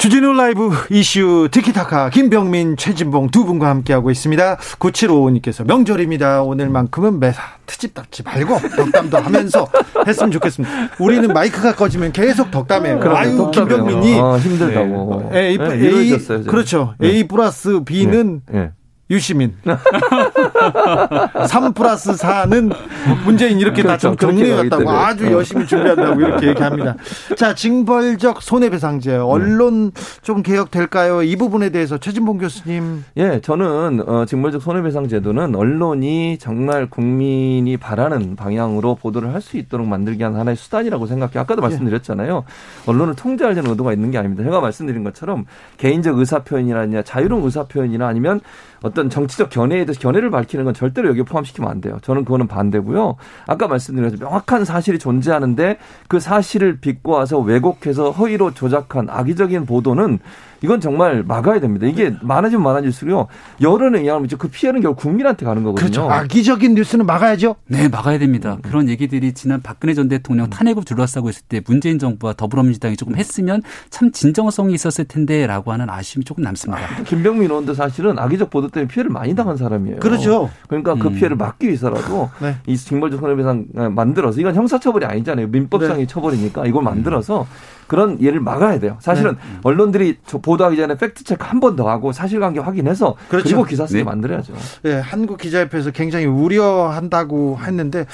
주진우 라이브 이슈 티키타카 김병민 최진봉 두 분과 함께하고 있습니다. 9755님께서 명절입니다. 오늘만큼은 매사 트집 답지 말고 덕담도 하면서 했으면 좋겠습니다. 우리는 마이크가 꺼지면 계속 덕담해요. 그러네, 아유 덕담해요. 김병민이 아, 힘들다고. 네. A, 네, A. 그렇죠. 네. A 플러스 B는 네. 유시민. 3 플러스 4는 문재인 이렇게 그렇죠. 다 정리해 그렇게 갔다고 가기 때문에. 아주 어. 열심히 준비한다고 이렇게 얘기합니다. 자, 징벌적 손해배상제. 언론 좀 개혁될까요? 이 부분에 대해서 최진봉 교수님. 예, 저는 어, 징벌적 손해배상 제도는 언론이 정말 국민이 바라는 방향으로 보도를 할 수 있도록 만들기 위한 하나의 수단이라고 생각해요. 아까도 말씀드렸잖아요. 언론을 통제하려는 의도가 있는 게 아닙니다. 제가 말씀드린 것처럼 개인적 의사 표현이나 자유로운 의사 표현이나 아니면 어떤 정치적 견해에 대해서 견해를 밝히는 건 절대로 여기에 포함시키면 안 돼요. 저는 그거는 반대고요. 아까 말씀드린 것처럼 명확한 사실이 존재하는데 그 사실을 와서 왜곡해서 허위로 조작한 악의적인 보도는 이건 정말 막아야 됩니다. 이게 많아지면 많아질수록요. 여론에 의하면 이제 그 피해는 결국 국민한테 가는 거거든요. 그렇죠. 악의적인 뉴스는 막아야죠. 네, 막아야 됩니다. 그런 얘기들이 지난 박근혜 전 대통령 탄핵을 둘러싸고 있을 때 문재인 정부와 더불어민주당이 조금 했으면 참 진정성이 있었을 텐데라고 하는 아쉬움이 조금 남습니다. 김병민 의원도 사실은 악의적 보도 때문에 피해를 많이 당한 사람이에요. 그렇죠. 그러니까 그 음. 피해를 막기 위해서라도 네. 이 징벌적 손해배상 만들어서 이건 형사처벌이 아니잖아요. 민법상의 처벌이니까 이걸 만들어서 그런 예를 막아야 돼요. 사실은 네. 언론들이 저 보도하기 전에 팩트 체크 한 번 더 하고 사실관계 확인해서 그 그렇죠. 리고 기사 쓰게 네. 만들어야죠. 예, 한국 기자협회에서 굉장히 우려한다고 했는데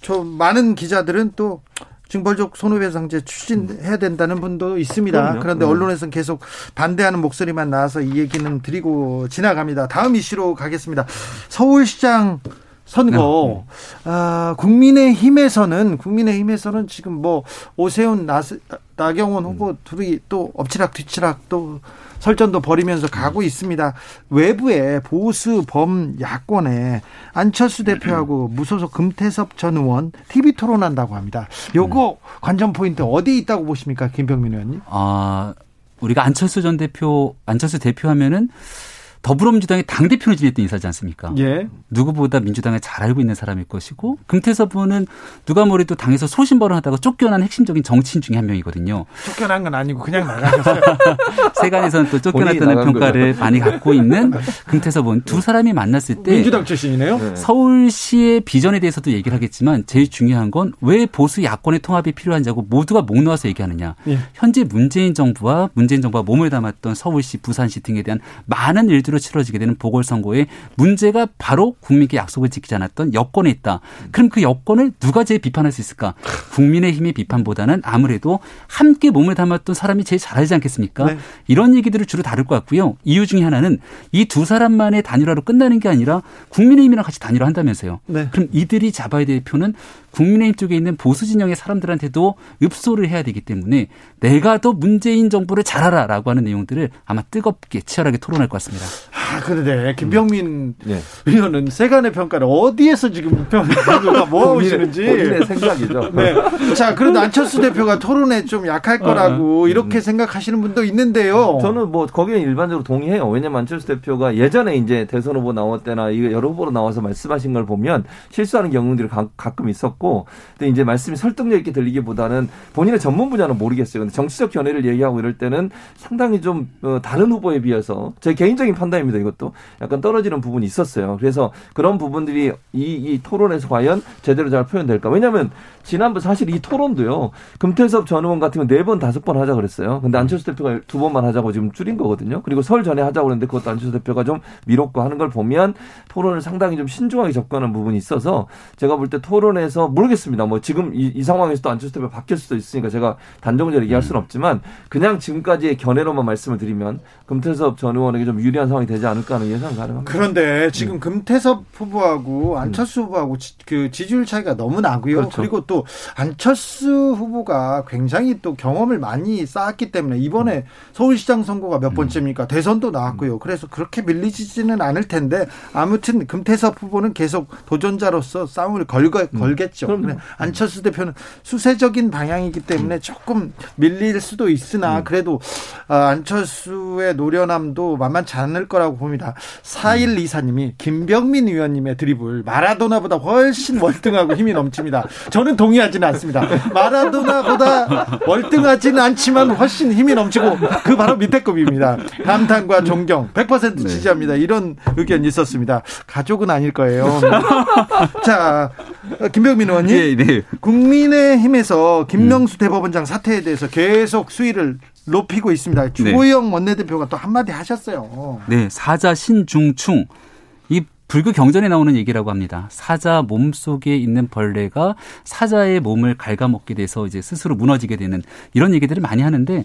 저 많은 기자들은 또 징벌적 손해배상제 추진해야 된다는 분도 있습니다. 그럼요. 그런데 음. 언론에서는 계속 반대하는 목소리만 나와서 이 얘기는 드리고 지나갑니다. 다음 이슈로 가겠습니다. 서울시장 선거 아, 국민의힘에서는 국민의힘에서는 지금 뭐 오세훈 나, 나경원 후보 둘이 또 엎치락 뒤치락 또 설전도 벌이면서 가고 있습니다. 외부에 보수 범 야권에 안철수 대표하고 무소속 금태섭 전 의원 TV 토론한다고 합니다. 요거 관전 포인트 어디 있다고 보십니까, 김병민 의원님? 아, 우리가 안철수 전 대표, 안철수 대표 하면은 더불어민주당의 당대표를 지냈던 인사지 않습니까? 예. 누구보다 민주당을 잘 알고 있는 사람일 것이고 금태섭 의원은 누가 뭐래도 당에서 소신발언 하다가 쫓겨난 핵심적인 정치인 중에 한 명이거든요. 쫓겨난 건 아니고 그냥 나가셨어요. 세간에서는 또 쫓겨났다는 평가를 많이 갖고 있는 금태섭 의원 두 사람이 만났을 때 민주당 출신이네요. 네. 서울시의 비전에 대해서도 얘기를 하겠지만 제일 중요한 건 왜 보수 야권의 통합이 필요한지하고 모두가 목 놓아서 얘기하느냐. 예. 현재 문재인 정부와 문재인 정부가 몸을 담았던 서울시, 부산시 등에 대한 많은 일들 로 치러지게 되는 보궐선거에 문제가 바로 국민께 약속을 지키지 않았던 여권에 있다. 그럼 그 여권을 누가 제일 비판할 수 있을까? 국민의힘의 비판보다는 아무래도 함께 몸을 담았던 사람이 제일 잘하지 않겠습니까? 네. 이런 얘기들을 주로 다룰 것 같고요. 이유 중에 하나는 이 두 사람만의 단일화로 끝나는 게 아니라 국민의힘이랑 같이 단일화한다면서요. 네. 그럼 이들이 잡아야 될 표는 국민의힘 쪽에 있는 보수 진영의 사람들한테도 읍소를 해야 되기 때문에 내가 더 문재인 정부를 잘 알아라고 하는 내용들을 아마 뜨겁게 치열하게 토론할 것 같습니다. 아, 그런데 김병민 예. 의원은 세간의 평가를 어디에서 지금 평가가 뭐 오시는지. 본인의 생각이죠. 네. 자, 그런데 안철수 대표가 토론에 좀 약할 거라고 이렇게 생각하시는 분도 있는데요. 저는 뭐 거기에 일반적으로 동의해요. 왜냐면 안철수 대표가 예전에 이제 대선 후보 나올 때나 여러 후보로 나와서 말씀하신 걸 보면 실수하는 경우들이 가, 끔 있었고, 근데 이제 말씀이 설득력 있게 들리기보다는 본인의 전문 분야는 모르겠어요. 근데 정치적 견해를 얘기하고 이럴 때는 상당히 좀 어, 다른 후보에 비해서 제 개인적인 판 단입니다. 이것도 약간 떨어지는 부분이 있었어요. 그래서 그런 부분들이 이, 이 토론에서 과연 제대로 잘 표현될까? 왜냐하면 지난번 사실 이 토론도요. 금태섭 전 의원 건네번 다섯 번 하자 그랬어요. 근데 안철수 대표가 두 번만 하자고 지금 줄인 거거든요. 그리고 설 전에 하자고 그랬는데 그것도 안철수 대표가 좀 미뤘고 하는 걸 보면 토론을 상당히 좀 신중하게 접근하는 부분이 있어서 제가 볼 때 토론에서 모르겠습니다. 뭐 지금 이, 이 상황에서도 안철수 대표 바뀔 수도 있으니까 제가 단정적으로 얘기할 수는 없지만 그냥 지금까지의 견해로만 말씀을 드리면 금태섭 전 의원에게 좀 유리한 상황이 되지 않을까 하는 예상 가능합니다. 그런데 지금 음. 금태섭 후보하고 안철수 후보하고 지, 그 지지율 차이가 너무 나고요. 그렇죠. 그리고 또 안철수 후보가 굉장히 또 경험을 많이 쌓았기 때문에 이번에 음. 서울시장 선거가 몇 음. 번째입니까? 대선도 나왔고요. 그래서 그렇게 밀리지는 않을 텐데 아무튼 금태섭 후보는 계속 도전자로서 싸움을 걸거, 걸겠죠. 음. 안철수 대표는 수세적인 방향이기 때문에 조금 밀릴 수도 있으나 그래도 아, 안철수의 노련함도 만만치 않을 거라고 봅니다. 4일 이사님이 김병민 의원님의 드리블 마라도나보다 훨씬 월등하고 힘이 넘칩니다. 저는 동의하지는 않습니다. 마라도나보다 월등하지는 않지만 훨씬 힘이 넘치고 그 바로 밑에 급입니다. 감탄과 존경 100% 지지합니다. 이런 의견이 있었습니다. 가족은 아닐 거예요. 자, 김병민 의원님. 네, 네. 국민의힘에서 김명수 대법원장 사태에 대해서 계속 수위를 높이고 있습니다. 네. 주호영 네. 원내대표가 또 한마디 하셨어요. 네, 사자 신중충. 이 불교 경전에 나오는 얘기라고 합니다. 사자 몸 속에 있는 벌레가 사자의 몸을 갉아먹게 돼서 이제 스스로 무너지게 되는 이런 얘기들을 많이 하는데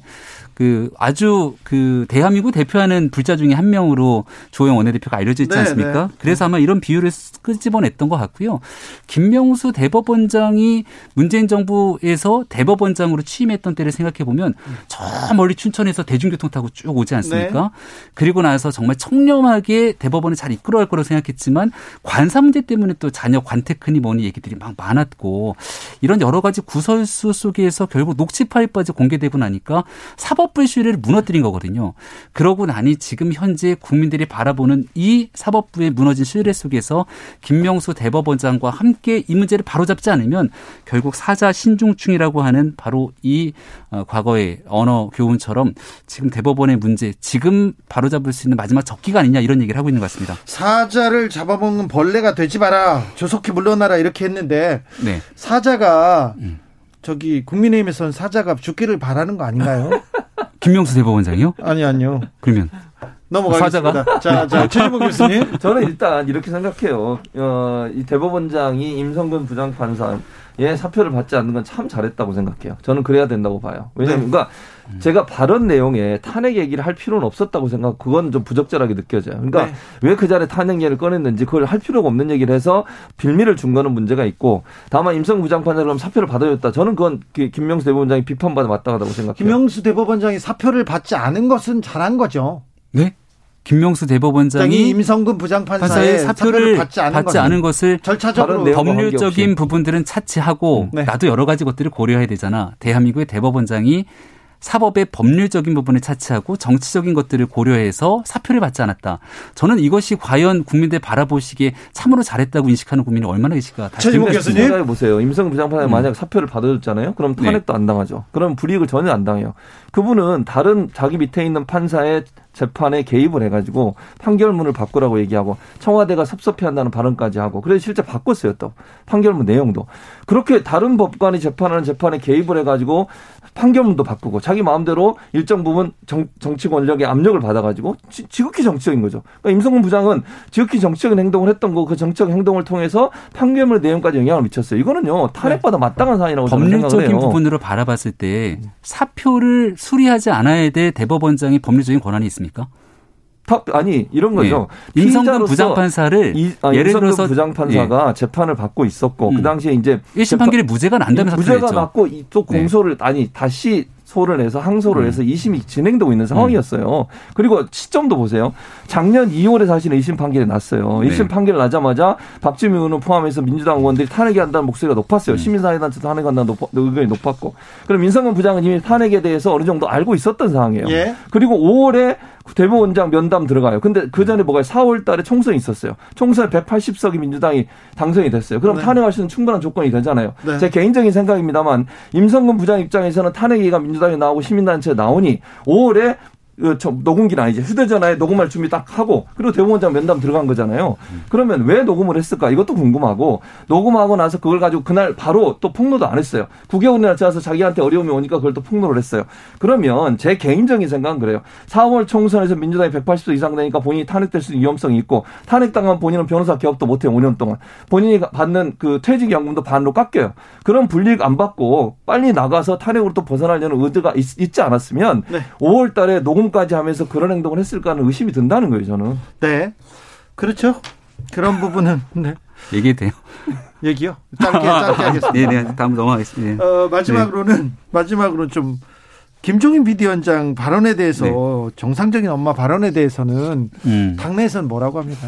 그 아주 그 대한민국 대표하는 불자 중에 한 명으로 조영 원내대표가 알려져 있지 네, 않습니까? 네. 그래서 아마 이런 비유를 끄집어냈던 것 같고요. 김명수 대법원장이 문재인 정부에서 대법원장으로 취임했던 때를 생각해 보면 저 멀리 춘천에서 대중교통 타고 쭉 오지 않습니까? 네. 그리고 나서 정말 청렴하게 대법원을 잘 이끌어갈 거라고 생각 했지만 관사 문제 때문에 또 자녀 관테크니 뭐니 얘기들이 막 많았고 이런 여러 가지 구설수 속에서 결국 녹취 파일까지 공개되고 나니까 사법 사법부의 신뢰를 무너뜨린 거거든요. 그러고 나니 지금 현재 국민들이 바라보는 이 사법부의 무너진 신뢰 속에서 김명수 대법원장과 함께 이 문제를 바로잡지 않으면 결국 사자 신중충이라고 하는 바로 이 어, 과거의 언어 교훈처럼 지금 대법원의 문제 지금 바로잡을 수 있는 마지막 적기가 아니냐 이런 얘기를 하고 있는 것 같습니다. 사자를 잡아먹는 벌레가 되지 마라 조속히 물러나라 이렇게 했는데 네. 사자가 음. 저기 국민의힘에서는 사자가 죽기를 바라는 거 아닌가요? 김명수 대법원장이요? 아니 아니요. 그러면 넘어가겠습니다. 사자가? 자, 자, 최진봉 교수님. 저는 일단 이렇게 생각해요. 어, 이 대법원장이 임성근 부장판사의 사표를 받지 않는 건 참 잘했다고 생각해요. 저는 그래야 된다고 봐요. 왜냐면, 네. 그러니까 제가 발언 내용에 탄핵 얘기를 할 필요는 없었다고 생각. 그건 좀 부적절하게 느껴져요. 그러니까 네. 왜그 자리에 탄핵 얘기를 꺼냈는지 그걸 할 필요가 없는 얘기를 해서 빌미를 준 거는 문제가 있고 다만 임성 부장판사를 그럼 사표를 받아줬다. 저는 그건 김명수 대법원장이 비판받아 마땅하다고 생각해요. 김명수 대법원장이 사표를 받지 않은 것은 잘한 거죠. 네? 김명수 대법원장이 임성근 부장판사의 사표를, 받지, 않은, 받지 않은 것을 절차적으로 법률적인 부분들은 차치하고 네. 나도 여러 가지 것들을 고려해야 되잖아. 대한민국의 대법원장이 사법의 법률적인 부분을 차치하고 정치적인 것들을 고려해서 사표를 받지 않았다. 저는 이것이 과연 국민들 바라보시기에 참으로 잘했다고 인식하는 국민이 얼마나 계실까. 최진목 교수님. 생각해 보세요. 임성 부 장판에 음. 만약 사표를 받아줬잖아요. 그럼 네. 탄핵도 네. 안 당하죠. 그럼 불이익을 전혀 안 당해요. 그분은 다른 자기 밑에 있는 판사의 재판에 개입을 해가지고 판결문을 바꾸라고 얘기하고 청와대가 섭섭해한다는 발언까지 하고 그래서 실제 바꿨어요 또 판결문 내용도 그렇게 다른 법관이 재판하는 재판에 개입을 해가지고 판결문도 바꾸고 자기 마음대로 일정 부분 정, 정치 권력의 압력을 받아가지고 지, 극히 정치적인 거죠. 그러니까 임성근 부장은 지극히 정치적인 행동을 했던 거 그 정치적 행동을 통해서 판결문 내용까지 영향을 미쳤어요. 이거는요 탄핵받아 마땅한 사안이라고 법률적인 부분으로 바라봤을 때 사표를 수리하지 않아야 될 대법원장이 법률적인 권한이 있습니까? 아니 이런 거죠. 네. 임성근 부장판사를 이, 아, 예를 들어서 부장판사가 예. 재판을 받고 있었고 그 음. 그 당시에 이제 1심 판결이 무죄가 난다는 사건이죠. 무죄가 맞고 또 네. 공소를 네. 아니 다시 소를 내서 항소를 음. 해서 2심이 진행되고 있는 상황이었어요. 음. 그리고 시점도 보세요. 작년 2월에 사실은 1심 판결이 났어요. 네. 1심 판결 나자마자 박지민 의원을 포함해서 민주당 의원들이 탄핵이 한다는 목소리가 높았어요. 음. 시민사회단체도 탄핵 한다는 의견이 높았고. 그럼 민성근 부장은 이미 탄핵에 대해서 어느 정도 알고 있었던 상황이에요. 예. 그리고 5월에 대법원장 면담 들어가요. 근데 그 전에 뭐가 4월 달에 총선이 있었어요. 총선에 180석이 민주당이 당선이 됐어요. 그럼 네. 탄핵할 수 있는 충분한 조건이 되잖아요. 네. 제 개인적인 생각입니다만 임성근 부장 입장에서는 탄핵이가 민주당에 나오고 시민단체에 나오니 5월에 그 녹음기는 아니지 휴대전화에 녹음할 준비 딱 하고 그리고 대법원장 면담 들어간 거잖아요. 그러면 왜 녹음을 했을까 이것도 궁금하고 녹음하고 나서 그걸 가지고 그날 바로 또 폭로도 안 했어요. 9개월이나 지나서 자기한테 어려움이 오니까 그걸 또 폭로를 했어요. 그러면 제 개인적인 생각은 그래요. 4월 총선에서 민주당이 180석 이상 되니까 본인이 탄핵될 수 있는 위험성이 있고 탄핵당한 본인은 변호사 개업도 못해요. 5년 동안. 본인이 받는 그 퇴직연금도 반으로 깎여요. 그런 불이익 안 받고 빨리 나가서 탄핵으로 또 벗어나려는 의도가 있, 지 않았으면 네. 5월 달에 녹음 방송까지 하면서 그런 행동을 했을까 하는 의심이 든다는 거예요, 저는. 네. 그렇죠. 그런 부분은 네. 얘기해도 돼요. 얘기요. 짧게 짧게 하겠습니다. 네, 네. 다음 넘어가겠습니다. 어, 마지막으로는 네. 마지막으로 좀 김종인 비대위원장 발언에 대해서 네. 정상적인 엄마 발언에 대해서는 음. 당내에서는 뭐라고 합니다.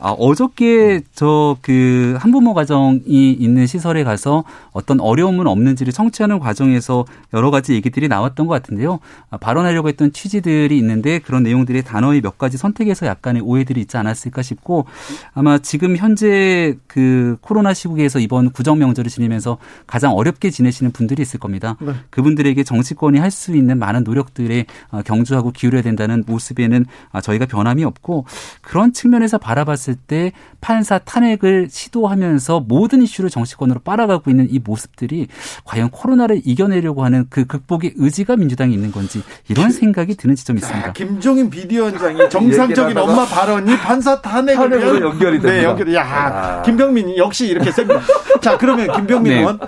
아, 어저께 저 그 한부모 가정이 있는 시설에 가서 어떤 어려움은 없는지를 청취하는 과정에서 여러 가지 얘기들이 나왔던 것 같은데요. 아, 발언하려고 했던 취지들이 있는데 그런 내용들이 단어의 몇 가지 선택에서 약간의 오해들이 있지 않았을까 싶고 아마 지금 현재 그 코로나 시국에서 이번 구정 명절을 지내면서 가장 어렵게 지내시는 분들이 있을 겁니다. 네. 그분들에게 정치권이 할 수 있는 많은 노력들에 어, 경주하고 기울여야 된다는 모습에는 아, 저희가 변함이 없고 그런 측면에서 바라봤을 봤을 때 판사 탄핵을 시도하면서 모든 이슈를 정치권으로 빨아가고 있는 이 모습들이 과연 코로나를 이겨내려고 하는 그 극복의 의지가 민주당에 있는 건지 이런 생각이 드는 지점이 있습니다. 김종인 비대위원장이 정상적인 엄마 발언이 판사 탄핵을 위한 연결이 됩니다. 네, 연결이. 야, 아. 김병민 역시 이렇게 셉니다. 자, 그러면 김병민 네. 의원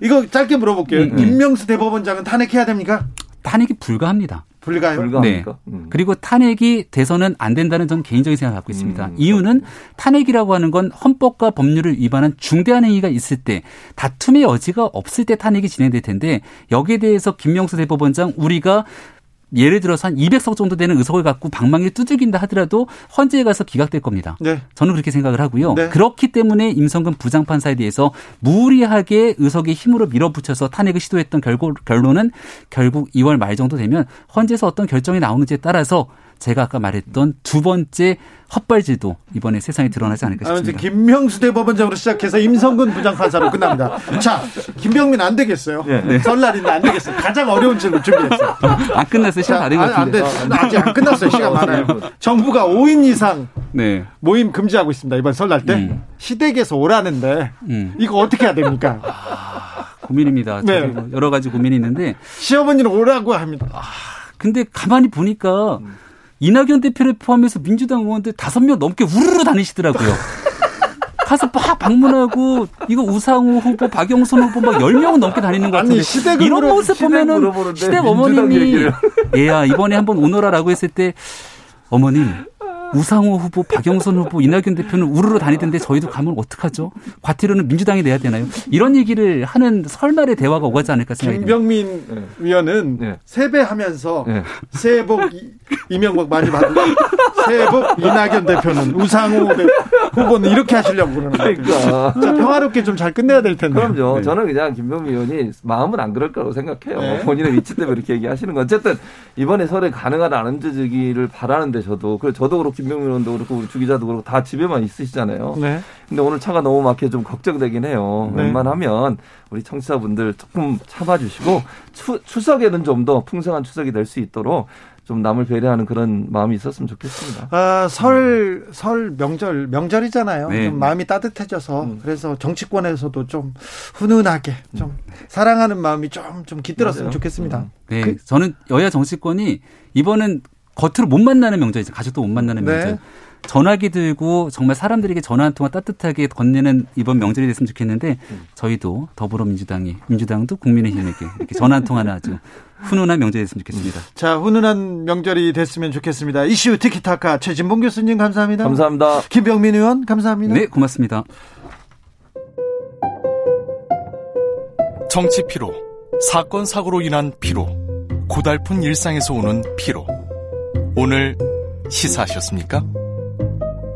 이거 짧게 물어볼게요. 음, 음. 김명수 대법원장은 탄핵해야 됩니까? 탄핵이 불가합니다. 불가요? 불가합니까? 네. 음. 그리고 탄핵이 돼서는 안 된다는 전 개인적인 생각을 갖고 있습니다. 음. 이유는 탄핵이라고 하는 건 헌법과 법률을 위반한 중대한 행위가 있을 때 다툼의 여지가 없을 때 탄핵이 진행될 텐데 여기에 대해서 김명수 대법원장 우리가 예를 들어서 한 200석 정도 되는 의석을 갖고 방망이를 두들긴다 하더라도 헌재에 가서 기각될 겁니다. 네. 저는 그렇게 생각을 하고요. 네. 그렇기 때문에 임성근 부장판사에 대해서 무리하게 의석의 힘으로 밀어붙여서 탄핵을 시도했던 결국 결론은 결국 2월 말 정도 되면 헌재에서 어떤 결정이 나오는지에 따라서 제가 아까 말했던 두 번째 헛발질도 이번에 세상에 드러나지 않을까 싶습니다. 아, 김명수 대법원장으로 시작해서 임성근 부장판사로 끝납니다. 자, 김병민 안 되겠어요. 네. 네. 설날인데 안 되겠어요. 가장 어려운 질문 준비했어요. 안 끝났어요. 시간 다른 것 같은데. 안 돼. 아직 안 끝났어요. 시간 많아요. 정부가 5인 이상 네. 모임 금지하고 있습니다. 이번 설날 때. 음. 시댁에서 오라는데 음. 이거 어떻게 해야 됩니까? 아, 고민입니다. 네. 뭐 여러 가지 고민이 있는데 시어머니는 오라고 합니다. 아, 근데 가만히 보니까 음. 이낙연 대표를 포함해서 민주당 의원들 다섯 명 넘게 우르르 다니시더라고요. 가서 막 방문하고 이거 우상호 후보, 박영선 후보 막 10명 넘게 다니는 것 같은데 아니, 이런 모습 보면은 시댁 어머님이 얘야 이번에 한번 오너라라고 했을 때 어머님 우상호 후보, 박영선 후보, 이낙연 대표는 우르르 다니던데 저희도 가면 어떡하죠? 과태료는 민주당이 내야 되나요? 이런 얘기를 하는 설날의 대화가 오가지 않을까 생각이 듭니다. 김병민 네. 위원은 네. 세배하면서 네. 새해 복 이명박 많이 받으 새해 복 이낙연 대표는 우상호 후보는 이렇게 하시려고 그러는 거예요. 그러니까. 자, 평화롭게 좀 잘 끝내야 될 텐데. 그럼요. 네. 저는 그냥 김병민 의원이 마음은 안 그럴 거라고 생각해요. 네. 본인의 위치 때문에 이렇게 얘기하시는 건 어쨌든 이번에 설에 가능한 안 얹어지기를 바라는데 저도 그래 저도 그렇고 김병민 의원도 그렇고 우리 주 기자도 그렇고 다 집에만 있으시잖아요. 네. 근데 오늘 차가 너무 막혀 좀 걱정되긴 해요. 네. 웬만하면 우리 청취자분들 조금 참아주시고 추, 추석에는 좀 더 풍성한 추석이 될 수 있도록 좀 남을 배려하는 그런 마음이 있었으면 좋겠습니다. 아, 설, 설 명절, 명절이잖아요. 네. 좀 마음이 따뜻해져서 음. 그래서 정치권에서도 좀 훈훈하게 좀 음. 사랑하는 마음이 좀, 좀 깃들었으면 맞아요. 좋겠습니다. 음. 네. 그, 저는 여야 정치권이 이번은 겉으로 못 만나는 명절이죠. 가족도 못 만나는 네. 명절. 네. 전화기 들고 정말 사람들에게 전화 한 통화 따뜻하게 건네는 이번 명절이 됐으면 좋겠는데 저희도 더불어민주당이 민주당도 국민의힘에게 이렇게 전화 한 통화는 아주 훈훈한 명절이 됐으면 좋겠습니다. 자, 훈훈한 명절이 됐으면 좋겠습니다. 이슈 티키타카 최진봉 교수님 감사합니다. 감사합니다. 김병민 의원 감사합니다. 네, 고맙습니다. 정치 피로, 사건 사고로 인한 피로, 고달픈 일상에서 오는 피로. 오늘 시사하셨습니까?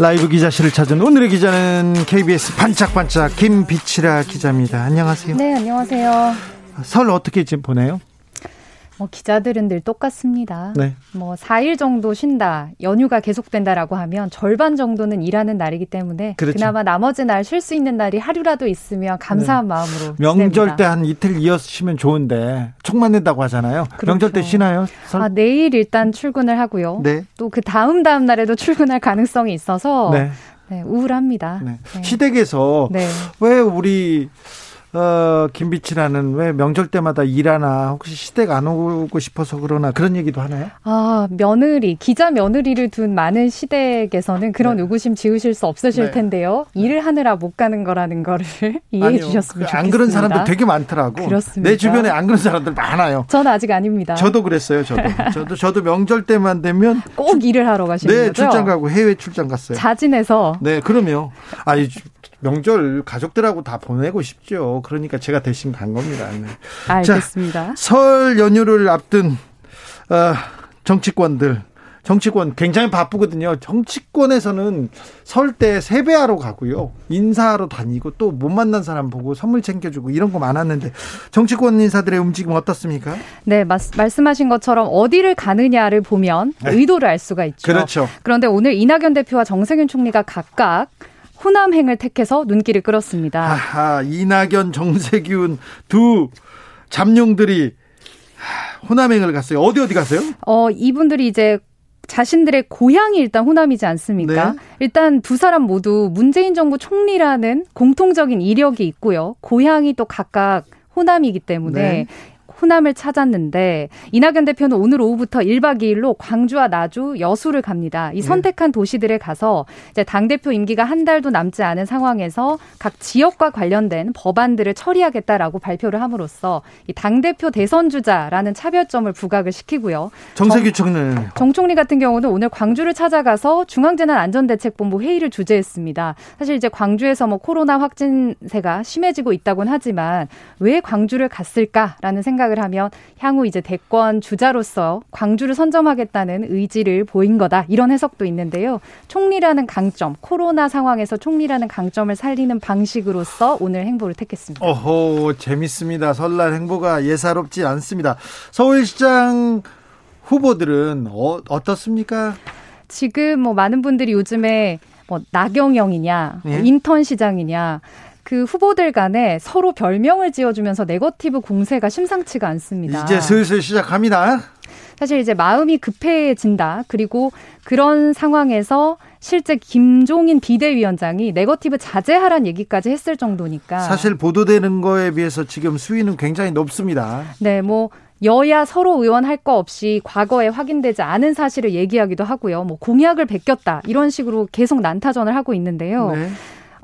라이브 기자실을 찾은 오늘의 기자는 KBS 반짝반짝 김비치라 기자입니다. 안녕하세요. 네, 안녕하세요. 설 어떻게 지금 보내요? 뭐 기자들은 늘 똑같습니다. 네. 뭐 4일 정도 쉰다, 연휴가 계속된다라고 하면 절반 정도는 일하는 날이기 때문에 그렇죠. 그나마 나머지 날 쉴 수 있는 날이 하루라도 있으면 감사한 마음으로 네. 명절 지냅니다. 때한 이틀 이었으면 좋은데 총 맞는다고 하잖아요. 그렇죠. 명절 때 쉬나요? 설- 아, 내일 일단 출근을 하고요. 네. 또그 다음 다음 날에도 출근할 가능성이 있어서 네. 네, 우울합니다. 네. 네. 시댁에서 네. 왜 우리 어, 김비치라는 왜 명절 때마다 일하나 혹시 시댁 안 오고 싶어서 그러나 그런 얘기도 하나요? 아, 며느리, 기자 며느리를 둔 많은 시댁에서는 그런 의구심 지으실 수 없으실 네. 텐데요. 일을 하느라 못 가는 거라는 거를 이해해 아니요. 주셨으면 그 좋겠습니다. 안 그런 사람들 되게 많더라고. 그렇습니까? 내 주변에 안 그런 사람들 많아요. 저는 아직 아닙니다. 저도 그랬어요. 저도 저도 저도 명절 때만 되면 꼭 일을 하러 가시는 네 거죠? 출장 가고 해외 출장 갔어요. 자진해서 네, 그러면 아니 명절 가족들하고 다 보내고 싶죠. 그러니까 제가 대신 간 겁니다. 네. 알겠습니다. 설 연휴를 앞둔 어, 정치권들 정치권 굉장히 바쁘거든요. 정치권에서는 설 때 세배하러 가고요. 인사하러 다니고 또 못 만난 사람 보고 선물 챙겨주고 이런 거 많았는데 정치권 인사들의 움직임 어떻습니까? 네, 마- 말씀하신 것처럼 어디를 가느냐를 보면 네. 의도를 알 수가 있죠. 그렇죠. 그런데 오늘 이낙연 대표와 정세균 총리가 각각 호남행을 택해서 눈길을 끌었습니다. 아하, 이낙연, 정세균 두 잠룡들이 하, 호남행을 갔어요. 어디 어디 갔어요? 어, 이분들이 이제 자신들의 고향이 일단 호남이지 않습니까? 네. 일단 두 사람 모두 문재인 정부 총리라는 공통적인 이력이 있고요. 고향이 또 각각 호남이기 때문에 네. 호남을 찾았는데 이낙연 대표는 오늘 오후부터 1박 2일로 광주와 나주, 여수를 갑니다. 네. 이 선택한 도시들에 가서 이제 당대표 임기가 한 달도 남지 않은 상황에서 각 지역과 관련된 법안들을 처리하겠다라고 발표를 함으로써 이 당대표 대선 주자라는 차별점을 부각을 시키고요. 정세균 총리. 정 총리 같은 경우는 오늘 광주를 찾아가서 중앙재난안전대책본부 회의를 주재했습니다. 사실 이제 광주에서 뭐 코로나 확진세가 심해지고 있다곤 하지만 왜 광주를 갔을까라는 생각 을 하면 향후 이제 대권 주자로서 광주를 선점하겠다는 의지를 보인 거다 이런 해석도 있는데요. 총리라는 강점, 코로나 상황에서 총리라는 강점을 살리는 방식으로서 오늘 행보를 택했습니다. 어호 재밌습니다. 설날 행보가 예사롭지 않습니다. 서울시장 후보들은 어, 어떻습니까? 지금 뭐 많은 분들이 요즘에 뭐 나경영이냐, 뭐 예? 인턴 시장이냐, 그 후보들 간에 서로 별명을 지어주면서 네거티브 공세가 심상치가 않습니다. 이제 슬슬 시작합니다. 사실 이제 마음이 급해진다. 그리고 그런 상황에서 실제 김종인 비대위원장이 네거티브 자제하란 얘기까지 했을 정도니까. 사실 보도되는 거에 비해서 지금 수위는 굉장히 높습니다. 네, 뭐 여야 서로 의원 할 거 없이 과거에 확인되지 않은 사실을 얘기하기도 하고요. 뭐 공약을 베꼈다 이런 식으로 계속 난타전을 하고 있는데요. 네.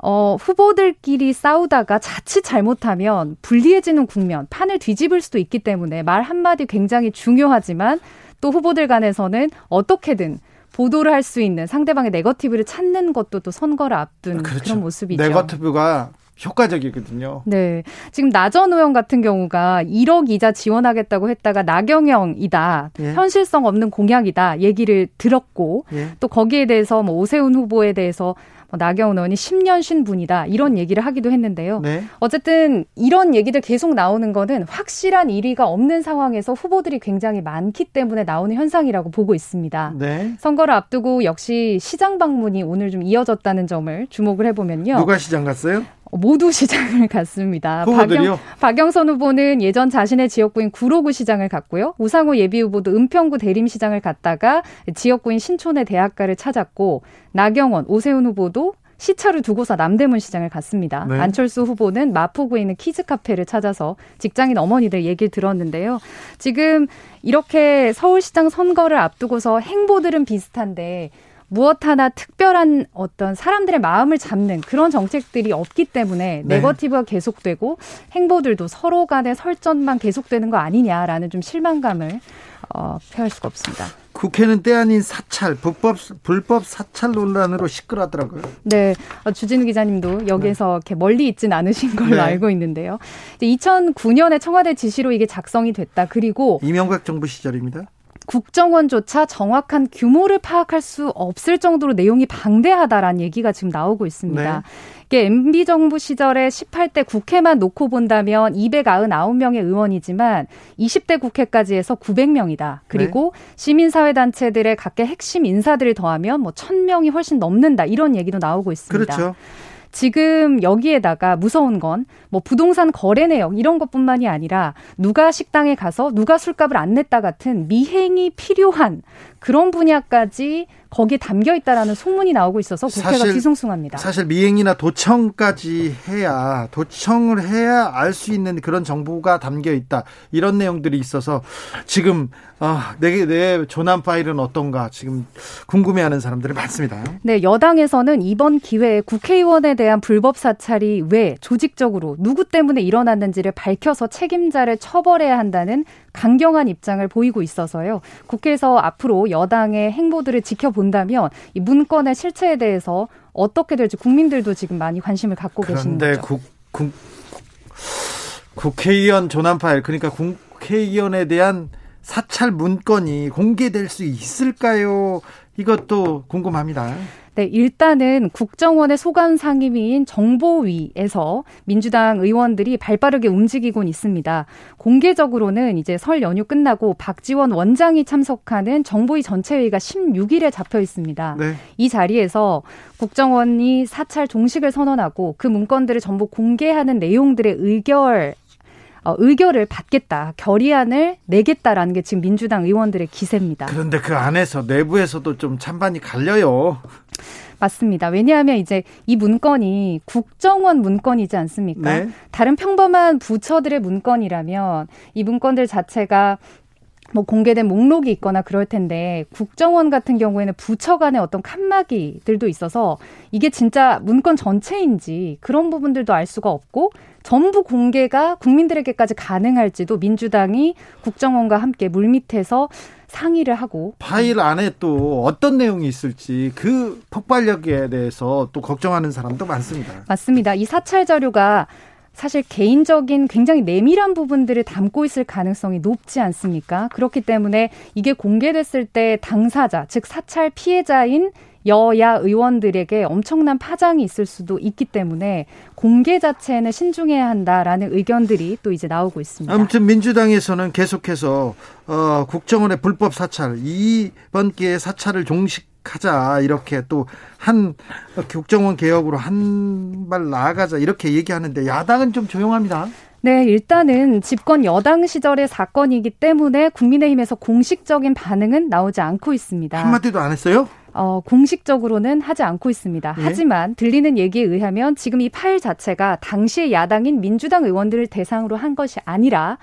어, 후보들끼리 싸우다가 자칫 잘못하면 불리해지는 국면, 판을 뒤집을 수도 있기 때문에 말 한마디 굉장히 중요하지만 또 후보들 간에서는 어떻게든 보도를 할 수 있는 상대방의 네거티브를 찾는 것도 또 선거를 앞둔 그런 모습이죠. 그렇죠. 네거티브가 효과적이거든요. 네. 지금 나전 의원 같은 경우가 1억 이자 지원하겠다고 했다가 나경영이다. 예. 현실성 없는 공약이다. 얘기를 들었고 예. 또 거기에 대해서 뭐 오세훈 후보에 대해서 뭐 나경원 의원이 10년 쉰 분이다. 이런 얘기를 하기도 했는데요. 네. 어쨌든 이런 얘기들 계속 나오는 거는 확실한 1위가 없는 상황에서 후보들이 굉장히 많기 때문에 나오는 현상이라고 보고 있습니다. 네. 선거를 앞두고 역시 시장 방문이 오늘 좀 이어졌다는 점을 주목을 해보면요. 누가 시장 갔어요? 모두 시장을 갔습니다. 후보들이요? 박영, 박영선 후보는 예전 자신의 지역구인 구로구 시장을 갔고요. 우상호 예비 후보도 은평구 대림시장을 갔다가 지역구인 신촌의 대학가를 찾았고 나경원, 오세훈 후보도 시차를 두고서 남대문 시장을 갔습니다. 네. 안철수 후보는 마포구에 있는 키즈 카페를 찾아서 직장인 어머니들 얘기를 들었는데요. 지금 이렇게 서울시장 선거를 앞두고서 행보들은 비슷한데 무엇 하나 특별한 어떤 사람들의 마음을 잡는 그런 정책들이 없기 때문에 네. 네거티브가 계속되고 행보들도 서로 간의 설전만 계속되는 거 아니냐라는 좀 실망감을 어, 표할 수가 없습니다. 국회는 때 아닌 사찰, 불법, 불법 사찰 논란으로 시끄러웠더라고요. 네, 어, 주진우 기자님도 여기에서 이렇게 멀리 있진 않으신 걸로 네. 알고 있는데요. 2009년에 청와대 지시로 이게 작성이 됐다. 그리고 이명박 정부 시절입니다. 국정원조차 정확한 규모를 파악할 수 없을 정도로 내용이 방대하다라는 얘기가 지금 나오고 있습니다. 이게 MB 정부 시절에 18대 국회만 놓고 본다면 299명의 의원이지만 20대 국회까지 해서 900명이다. 그리고 네. 시민사회 단체들의 각계 핵심 인사들을 더하면 뭐 1000명이 훨씬 넘는다. 이런 얘기도 나오고 있습니다. 그렇죠. 지금 여기에다가 무서운 건 뭐 부동산 거래 내역 이런 것뿐만이 아니라 누가 식당에 가서 누가 술값을 안 냈다 같은 미행이 필요한 그런 분야까지 거기에 담겨 있다라는 소문이 나오고 있어서 국회가 사실, 뒤숭숭합니다. 사실 미행이나 도청까지 해야 도청을 해야 알 수 있는 그런 정보가 담겨 있다 이런 내용들이 있어서 지금 아, 내, 내 조난 파일은 어떤가 지금 궁금해하는 사람들이 많습니다. 네, 여당에서는 이번 기회에 국회의원에 대한 불법 사찰이 왜 조직적으로 누구 때문에 일어났는지를 밝혀서 책임자를 처벌해야 한다는 강경한 입장을 보이고 있어서요. 국회에서 앞으로 여당의 행보들을 지켜본다면 이 문건의 실체에 대해서 어떻게 될지 국민들도 지금 많이 관심을 갖고 계시는 거죠. 국, 국, 국회의원 조난 파일 그러니까 국회의원에 대한 사찰 문건이 공개될 수 있을까요? 이것도 궁금합니다. 네, 일단은 국정원의 소관 상임위인 정보위에서 민주당 의원들이 발빠르게 움직이곤 있습니다. 공개적으로는 이제 설 연휴 끝나고 박지원 원장이 참석하는 정보위 전체회의가 16일에 잡혀 있습니다. 네. 이 자리에서 국정원이 사찰 종식을 선언하고 그 문건들을 전부 공개하는 내용들의 의결 어, 의결을 받겠다, 결의안을 내겠다라는 게 지금 민주당 의원들의 기세입니다. 그런데 그 안에서 내부에서도 좀 찬반이 갈려요. 맞습니다. 왜냐하면 이제 이 문건이 국정원 문건이지 않습니까? 네. 다른 평범한 부처들의 문건이라면 이 문건들 자체가 뭐 공개된 목록이 있거나 그럴 텐데 국정원 같은 경우에는 부처 간의 어떤 칸막이들도 있어서 이게 진짜 문건 전체인지 그런 부분들도 알 수가 없고 전부 공개가 국민들에게까지 가능할지도 민주당이 국정원과 함께 물밑에서 상의를 하고 파일 안에 또 어떤 내용이 있을지 그 폭발력에 대해서 또 걱정하는 사람도 많습니다. 맞습니다. 이 사찰 자료가 사실 개인적인 굉장히 내밀한 부분들을 담고 있을 가능성이 높지 않습니까? 그렇기 때문에 이게 공개됐을 때 당사자, 즉 사찰 피해자인 여야 의원들에게 엄청난 파장이 있을 수도 있기 때문에 공개 자체는 신중해야 한다라는 의견들이 또 이제 나오고 있습니다. 아무튼 민주당에서는 계속해서 어, 국정원의 불법 사찰 이번 기회에 사찰을 종식하자 이렇게 또 한 국정원 개혁으로 한 발 나아가자 이렇게 얘기하는데 야당은 좀 조용합니다. 네, 일단은 집권 여당 시절의 사건이기 때문에 국민의힘에서 공식적인 반응은 나오지 않고 있습니다. 한마디도 안 했어요? 어, 공식적으로는 하지 않고 있습니다. 예? 하지만 들리는 얘기에 의하면 지금 이 파일 자체가 당시의 야당인 민주당 의원들을 대상으로 한 것이 아니라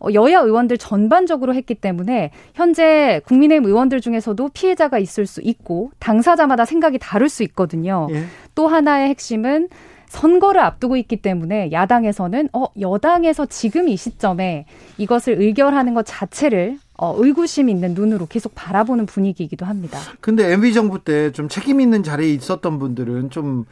어, 여야 의원들 전반적으로 했기 때문에 현재 국민의힘 의원들 중에서도 피해자가 있을 수 있고 당사자마다 생각이 다를 수 있거든요. 예. 또 하나의 핵심은 선거를 앞두고 있기 때문에 야당에서는 어 여당에서 지금 이 시점에 이것을 의결하는 것 자체를 어, 의구심 있는 눈으로 계속 바라보는 분위기이기도 합니다. 근데 MB 정부 때 좀 책임 있는 자리에 있었던 분들은 좀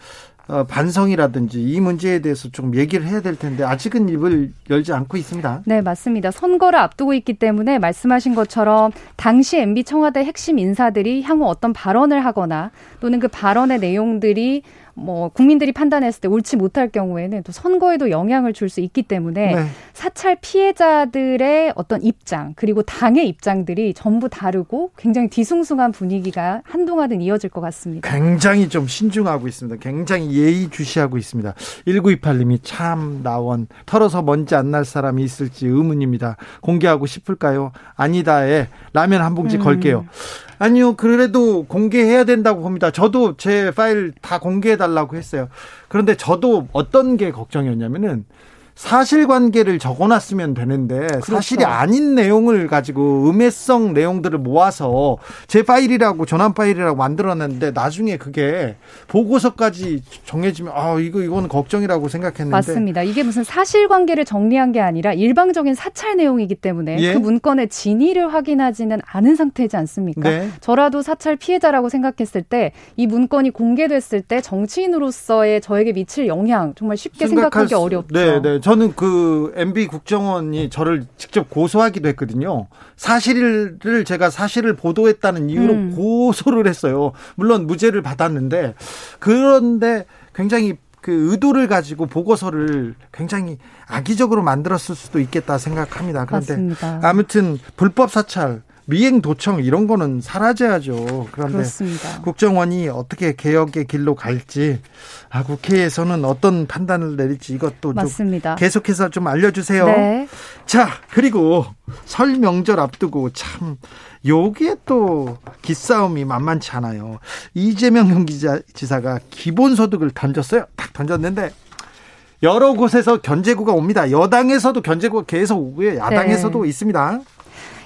어, 반성이라든지 이 문제에 대해서 좀 얘기를 해야 될 텐데 아직은 입을 열지 않고 있습니다. 네, 맞습니다. 선거를 앞두고 있기 때문에 말씀하신 것처럼 당시 MB 청와대 핵심 인사들이 향후 어떤 발언을 하거나 또는 그 발언의 내용들이 뭐 국민들이 판단했을 때 옳지 못할 경우에는 또 선거에도 영향을 줄 수 있기 때문에 네. 사찰 피해자들의 어떤 입장 그리고 당의 입장들이 전부 다르고 굉장히 뒤숭숭한 분위기가 한동안은 이어질 것 같습니다. 굉장히 좀 신중하고 있습니다. 굉장히 예의 주시하고 있습니다. 1928님이 참 나원 털어서 먼지 안 날 사람이 있을지 의문입니다. 공개하고 싶을까요? 아니다에 라면 한 봉지 음. 걸게요. 아니요, 그래도 공개해야 된다고 봅니다. 저도 제 파일 다 공개해달라고 했어요. 그런데 저도 어떤 게 걱정이었냐면은 사실관계를 적어놨으면 되는데 그렇죠. 사실이 아닌 내용을 가지고 음해성 내용들을 모아서 제 파일이라고 전환 파일이라고 만들어놨는데 나중에 그게 보고서까지 정해지면 아 이거 이거는 걱정이라고 생각했는데 맞습니다. 이게 무슨 사실관계를 정리한 게 아니라 일방적인 사찰 내용이기 때문에 예? 그 문건의 진위를 확인하지는 않은 상태지 않습니까? 네. 저라도 사찰 피해자라고 생각했을 때 이 문건이 공개됐을 때 정치인으로서의 저에게 미칠 영향 정말 쉽게 생각하기 어렵죠. 네, 네. 저는 그 MB 국정원이 저를 직접 고소하기도 했거든요. 사실을 제가 사실을 보도했다는 이유로 음. 고소를 했어요. 물론 무죄를 받았는데 그런데 굉장히 그 의도를 가지고 보고서를 굉장히 악의적으로 만들었을 수도 있겠다 생각합니다. 그런데 맞습니다. 아무튼 불법 사찰 미행 도청 이런 거는 사라져야죠. 그런데 그렇습니다. 국정원이 어떻게 개혁의 길로 갈지 아 국회에서는 어떤 판단을 내릴지 이것도 좀 맞습니다. 계속해서 좀 알려주세요. 네. 자 그리고 설 명절 앞두고 참 요게 또 기싸움이 만만치 않아요. 이재명 경기지사가 기본소득을 던졌어요. 딱 던졌는데 여러 곳에서 견제구가 옵니다. 여당에서도 견제구가 계속 오고요. 야당에서도 네. 있습니다.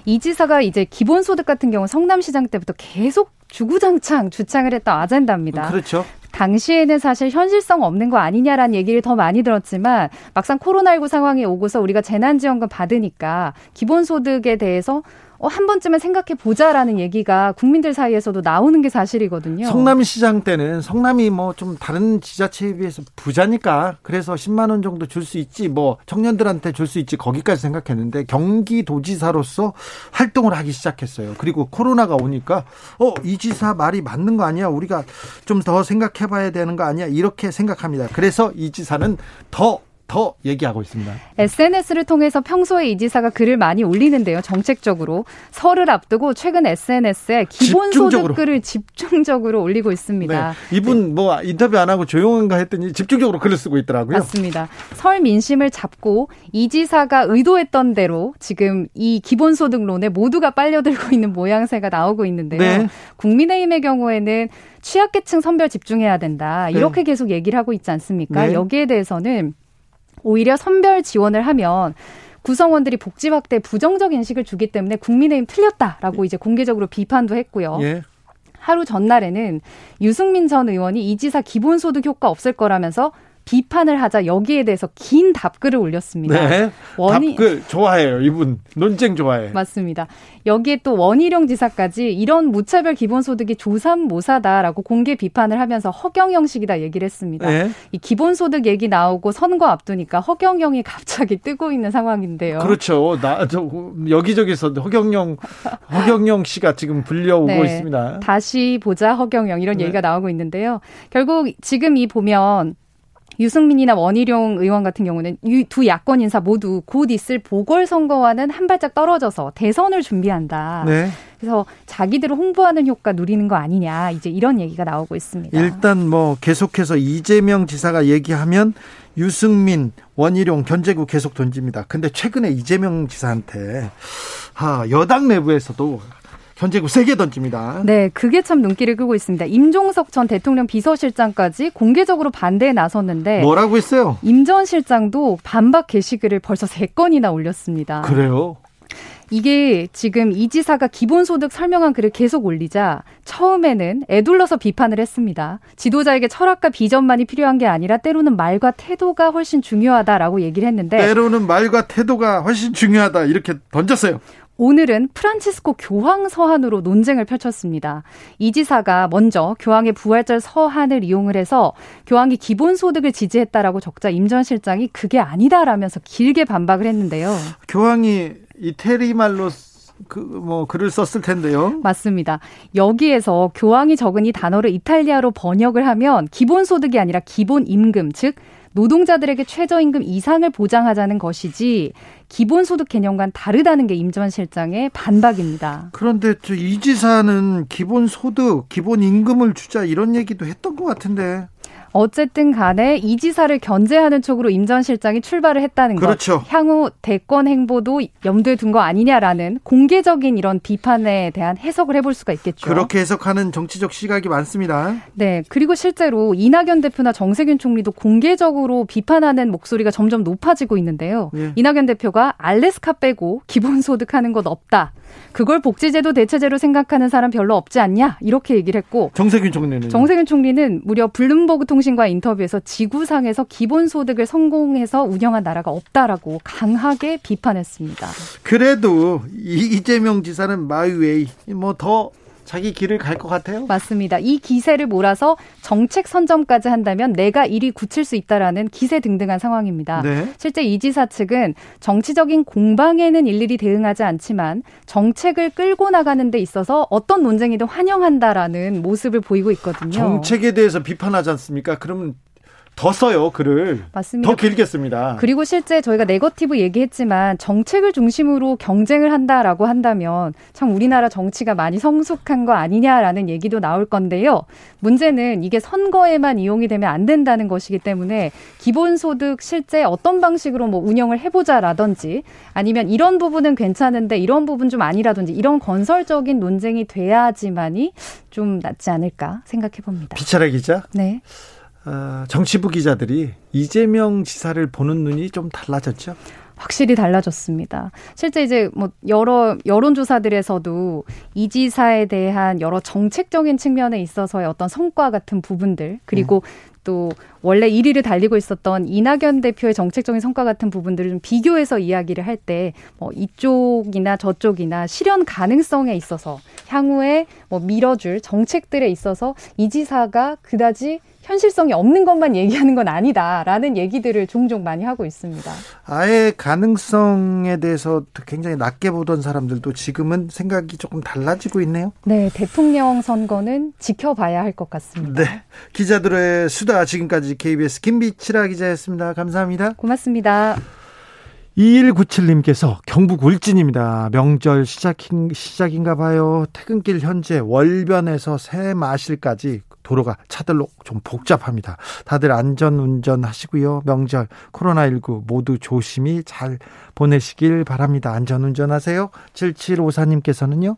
이 지사가 이제 기본소득 같은 경우 성남시장 때부터 계속 주구장창 주창을 했던 아젠다입니다. 그렇죠. 당시에는 사실 현실성 없는 거 아니냐라는 얘기를 더 많이 들었지만 막상 코로나19 상황이 오고서 우리가 재난지원금 받으니까 기본소득에 대해서 어, 한 번쯤은 생각해 보자라는 얘기가 국민들 사이에서도 나오는 게 사실이거든요. 성남시장 때는 성남이 뭐 좀 다른 지자체에 비해서 부자니까 그래서 10만 원 정도 줄 수 있지 뭐 청년들한테 줄 수 있지 거기까지 생각했는데 경기도지사로서 활동을 하기 시작했어요. 그리고 코로나가 오니까 어 이 지사 말이 맞는 거 아니야? 우리가 좀 더 생각해 봐야 되는 거 아니야? 이렇게 생각합니다. 그래서 이 지사는 더 더 얘기하고 있습니다. SNS를 통해서 평소에 이 지사가 글을 많이 올리는데요. 정책적으로 설을 앞두고 최근 SNS에 기본 소득 집중적으로. 글을 집중적으로 올리고 있습니다. 네. 이분 뭐 인터뷰 안 하고 조용한가 했더니 집중적으로 글을 쓰고 있더라고요. 맞습니다. 설 민심을 잡고 이 지사가 의도했던 대로 지금 이 기본 소득론에 모두가 빨려들고 있는 모양새가 나오고 있는데요. 네. 국민의힘의 경우에는 취약계층 선별 집중해야 된다. 이렇게 계속 얘기를 하고 있지 않습니까? 네. 여기에 대해서는 오히려 선별 지원을 하면 구성원들이 복지 확대에 부정적 인식을 주기 때문에 국민의힘 틀렸다라고 이제 공개적으로 비판도 했고요. 예. 하루 전날에는 유승민 전 의원이 이 지사 기본소득 효과 없을 거라면서 비판을 하자 여기에 대해서 긴 답글을 올렸습니다. 네. 원이- 답글 좋아해요. 이분 논쟁 좋아해. 맞습니다. 여기에 또 원희룡 지사까지 이런 무차별 기본소득이 조삼모사다라고 공개 비판을 하면서 허경영식이다 얘기를 했습니다. 네. 이 기본소득 얘기 나오고 선거 앞두니까 허경영이 갑자기 뜨고 있는 상황인데요. 그렇죠. 나, 저, 여기저기서 허경영, 허경영 씨가 지금 불려오고 네. 있습니다. 다시 보자 허경영 이런 네. 얘기가 나오고 있는데요. 결국 지금 이 보면 유승민이나 원희룡 의원 같은 경우는 이두 야권 인사 모두 곧 있을 보궐선거와는 한 발짝 떨어져서 대선을 준비한다. 네. 그래서 자기들을 홍보하는 효과 누리는 거 아니냐 이제 이런 얘기가 나오고 있습니다. 일단 뭐 계속해서 이재명 지사가 얘기하면 유승민, 원희룡, 견제구 계속 던집니다. 근데 최근에 이재명 지사한테 하, 여당 내부에서도 견제구 세게 던집니다. 네, 그게 참 눈길을 끄고 있습니다. 임종석 전 대통령 비서실장까지 공개적으로 반대에 나섰는데 뭐라고 했어요? 임 전 실장도 반박 게시글을 벌써 세 건이나 올렸습니다. 그래요. 이게 지금 이 지사가 기본소득 설명한 글을 계속 올리자 처음에는 애둘러서 비판을 했습니다. 지도자에게 철학과 비전만이 필요한 게 아니라 때로는 말과 태도가 훨씬 중요하다라고 얘기를 했는데 때로는 말과 태도가 훨씬 중요하다 이렇게 던졌어요. 오늘은 프란치스코 교황 서한으로 논쟁을 펼쳤습니다. 이 지사가 먼저 교황의 부활절 서한을 이용을 해서 교황이 기본소득을 지지했다라고 적자 임전 실장이 그게 아니다라면서 길게 반박을 했는데요. 교황이 이태리 말로 그뭐 글을 썼을 텐데요. 맞습니다. 여기에서 교황이 적은 이 단어를 이탈리아로 번역을 하면 기본소득이 아니라 기본임금, 즉 노동자들에게 최저임금 이상을 보장하자는 것이지 기본소득 개념과는 다르다는 게 임 전 실장의 반박입니다. 그런데 저이 지사는 기본 소득, 기본 임금을 주자 이런 얘기도 했던 것 같은데. 어쨌든 간에 이 지사를 견제하는 쪽으로 임 전 실장이 출발을 했다는 것. 그렇죠. 향후 대권 행보도 염두에 둔 거 아니냐라는 공개적인 이런 비판에 대한 해석을 해볼 수가 있겠죠. 그렇게 해석하는 정치적 시각이 많습니다. 네. 그리고 실제로 이낙연 대표나 정세균 총리도 공개적으로 비판하는 목소리가 점점 높아지고 있는데요. 예. 이낙연 대표가 알래스카 빼고 기본소득 하는 것 없다. 그걸 복지제도 대체제로 생각하는 사람 별로 없지 않냐? 이렇게 얘기를 했고 정세균 총리는 정세균 총리는 무려 블룸버그 통신과 인터뷰에서 지구상에서 기본소득을 성공해서 운영한 나라가 없다라고 강하게 비판했습니다. 그래도 이- 이재명 지사는 마이웨이 뭐더 자기 길을 갈 것 같아요. 맞습니다. 이 기세를 몰아서 정책 선점까지 한다면 내가 일이 굳힐 수 있다라는 기세 등등한 상황입니다. 네. 실제 이 지사 측은 정치적인 공방에는 일일이 대응하지 않지만 정책을 끌고 나가는 데 있어서 어떤 논쟁이든 환영한다라는 모습을 보이고 있거든요. 정책에 대해서 비판하지 않습니까? 그러면 더 써요 글을. 맞습니다. 더 길게 씁니다. 그리고 실제 저희가 네거티브 얘기했지만 정책을 중심으로 경쟁을 한다라고 한다면 참 우리나라 정치가 많이 성숙한 거 아니냐라는 얘기도 나올 건데요. 문제는 이게 선거에만 이용이 되면 안 된다는 것이기 때문에 기본소득 실제 어떤 방식으로 뭐 운영을 해보자라든지 아니면 이런 부분은 괜찮은데 이런 부분 좀 아니라든지 이런 건설적인 논쟁이 돼야지만이 좀 낫지 않을까 생각해 봅니다. 비차라 기자. 네. 어, 정치부 기자들이 이재명 지사를 보는 눈이 좀 달라졌죠. 확실히 달라졌습니다. 실제 이제 뭐 여러 여론조사들에서도 이 지사에 대한 여러 정책적인 측면에 있어서의 어떤 성과 같은 부분들 그리고 네. 또 원래 1위를 달리고 있었던 이낙연 대표의 정책적인 성과 같은 부분들을 좀 비교해서 이야기를 할 때 뭐 이쪽이나 저쪽이나 실현 가능성에 있어서 향후에 뭐 밀어줄 정책들에 있어서 이 지사가 그다지 현실성이 없는 것만 얘기하는 건 아니다라는 얘기들을 종종 많이 하고 있습니다. 아예 가능성에 대해서 굉장히 낮게 보던 사람들도 지금은 생각이 조금 달라지고 있네요. 네, 대통령 선거는 지켜봐야 할 것 같습니다. 네. 기자들의 수다 지금까지 KBS 김비치라 기자였습니다. 감사합니다. 고맙습니다. 2197님께서 경북 울진입니다. 명절 시작인, 시작인가 봐요. 퇴근길 현재 월변에서 새 마실까지 도로가 차들로 좀 복잡합니다. 다들 안전 운전 하시고요. 명절 코로나19 모두 조심히 잘 보내시길 바랍니다. 안전 운전하세요. 7754님께서는요.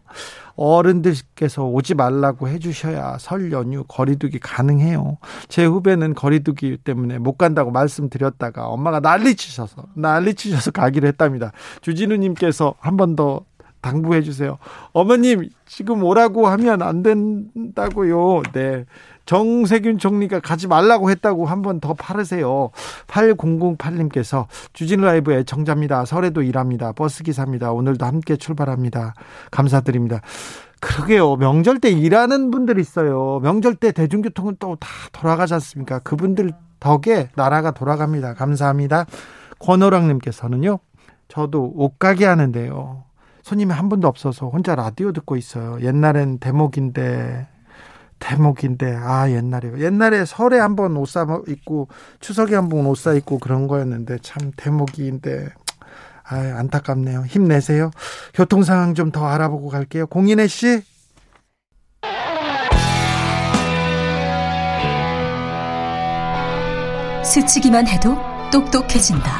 어른들께서 오지 말라고 해주셔야 설 연휴 거리두기 가능해요. 제 후배는 거리두기 때문에 못 간다고 말씀드렸다가 엄마가 난리치셔서 난리치셔서 가기로 했답니다. 주진우님께서 한 번 더 당부해 주세요. 어머님 지금 오라고 하면 안 된다고요. 네. 정세균 총리가 가지 말라고 했다고 한 번 더 팔으세요. 8008님께서 주진 라이브의 정자입니다. 설에도 일합니다. 버스 기사입니다. 오늘도 함께 출발합니다. 감사드립니다. 그러게요. 명절 때 일하는 분들 있어요. 명절 때 대중교통은 또 다 돌아가지 않습니까? 그분들 덕에 나라가 돌아갑니다. 감사합니다. 권호랑님께서는요. 저도 옷가게 하는데요. 손님이 한 분도 없어서 혼자 라디오 듣고 있어요. 옛날엔 대목인데 대목인데 아 옛날에 옛날에 설에 한 번 옷 사 입고 추석에 한 번 옷 사 입고 그런 거였는데 참 대목인데 아 안타깝네요. 힘내세요. 교통 상황 좀 더 알아보고 갈게요. 공인혜 씨. 스치기만 해도 똑똑해진다.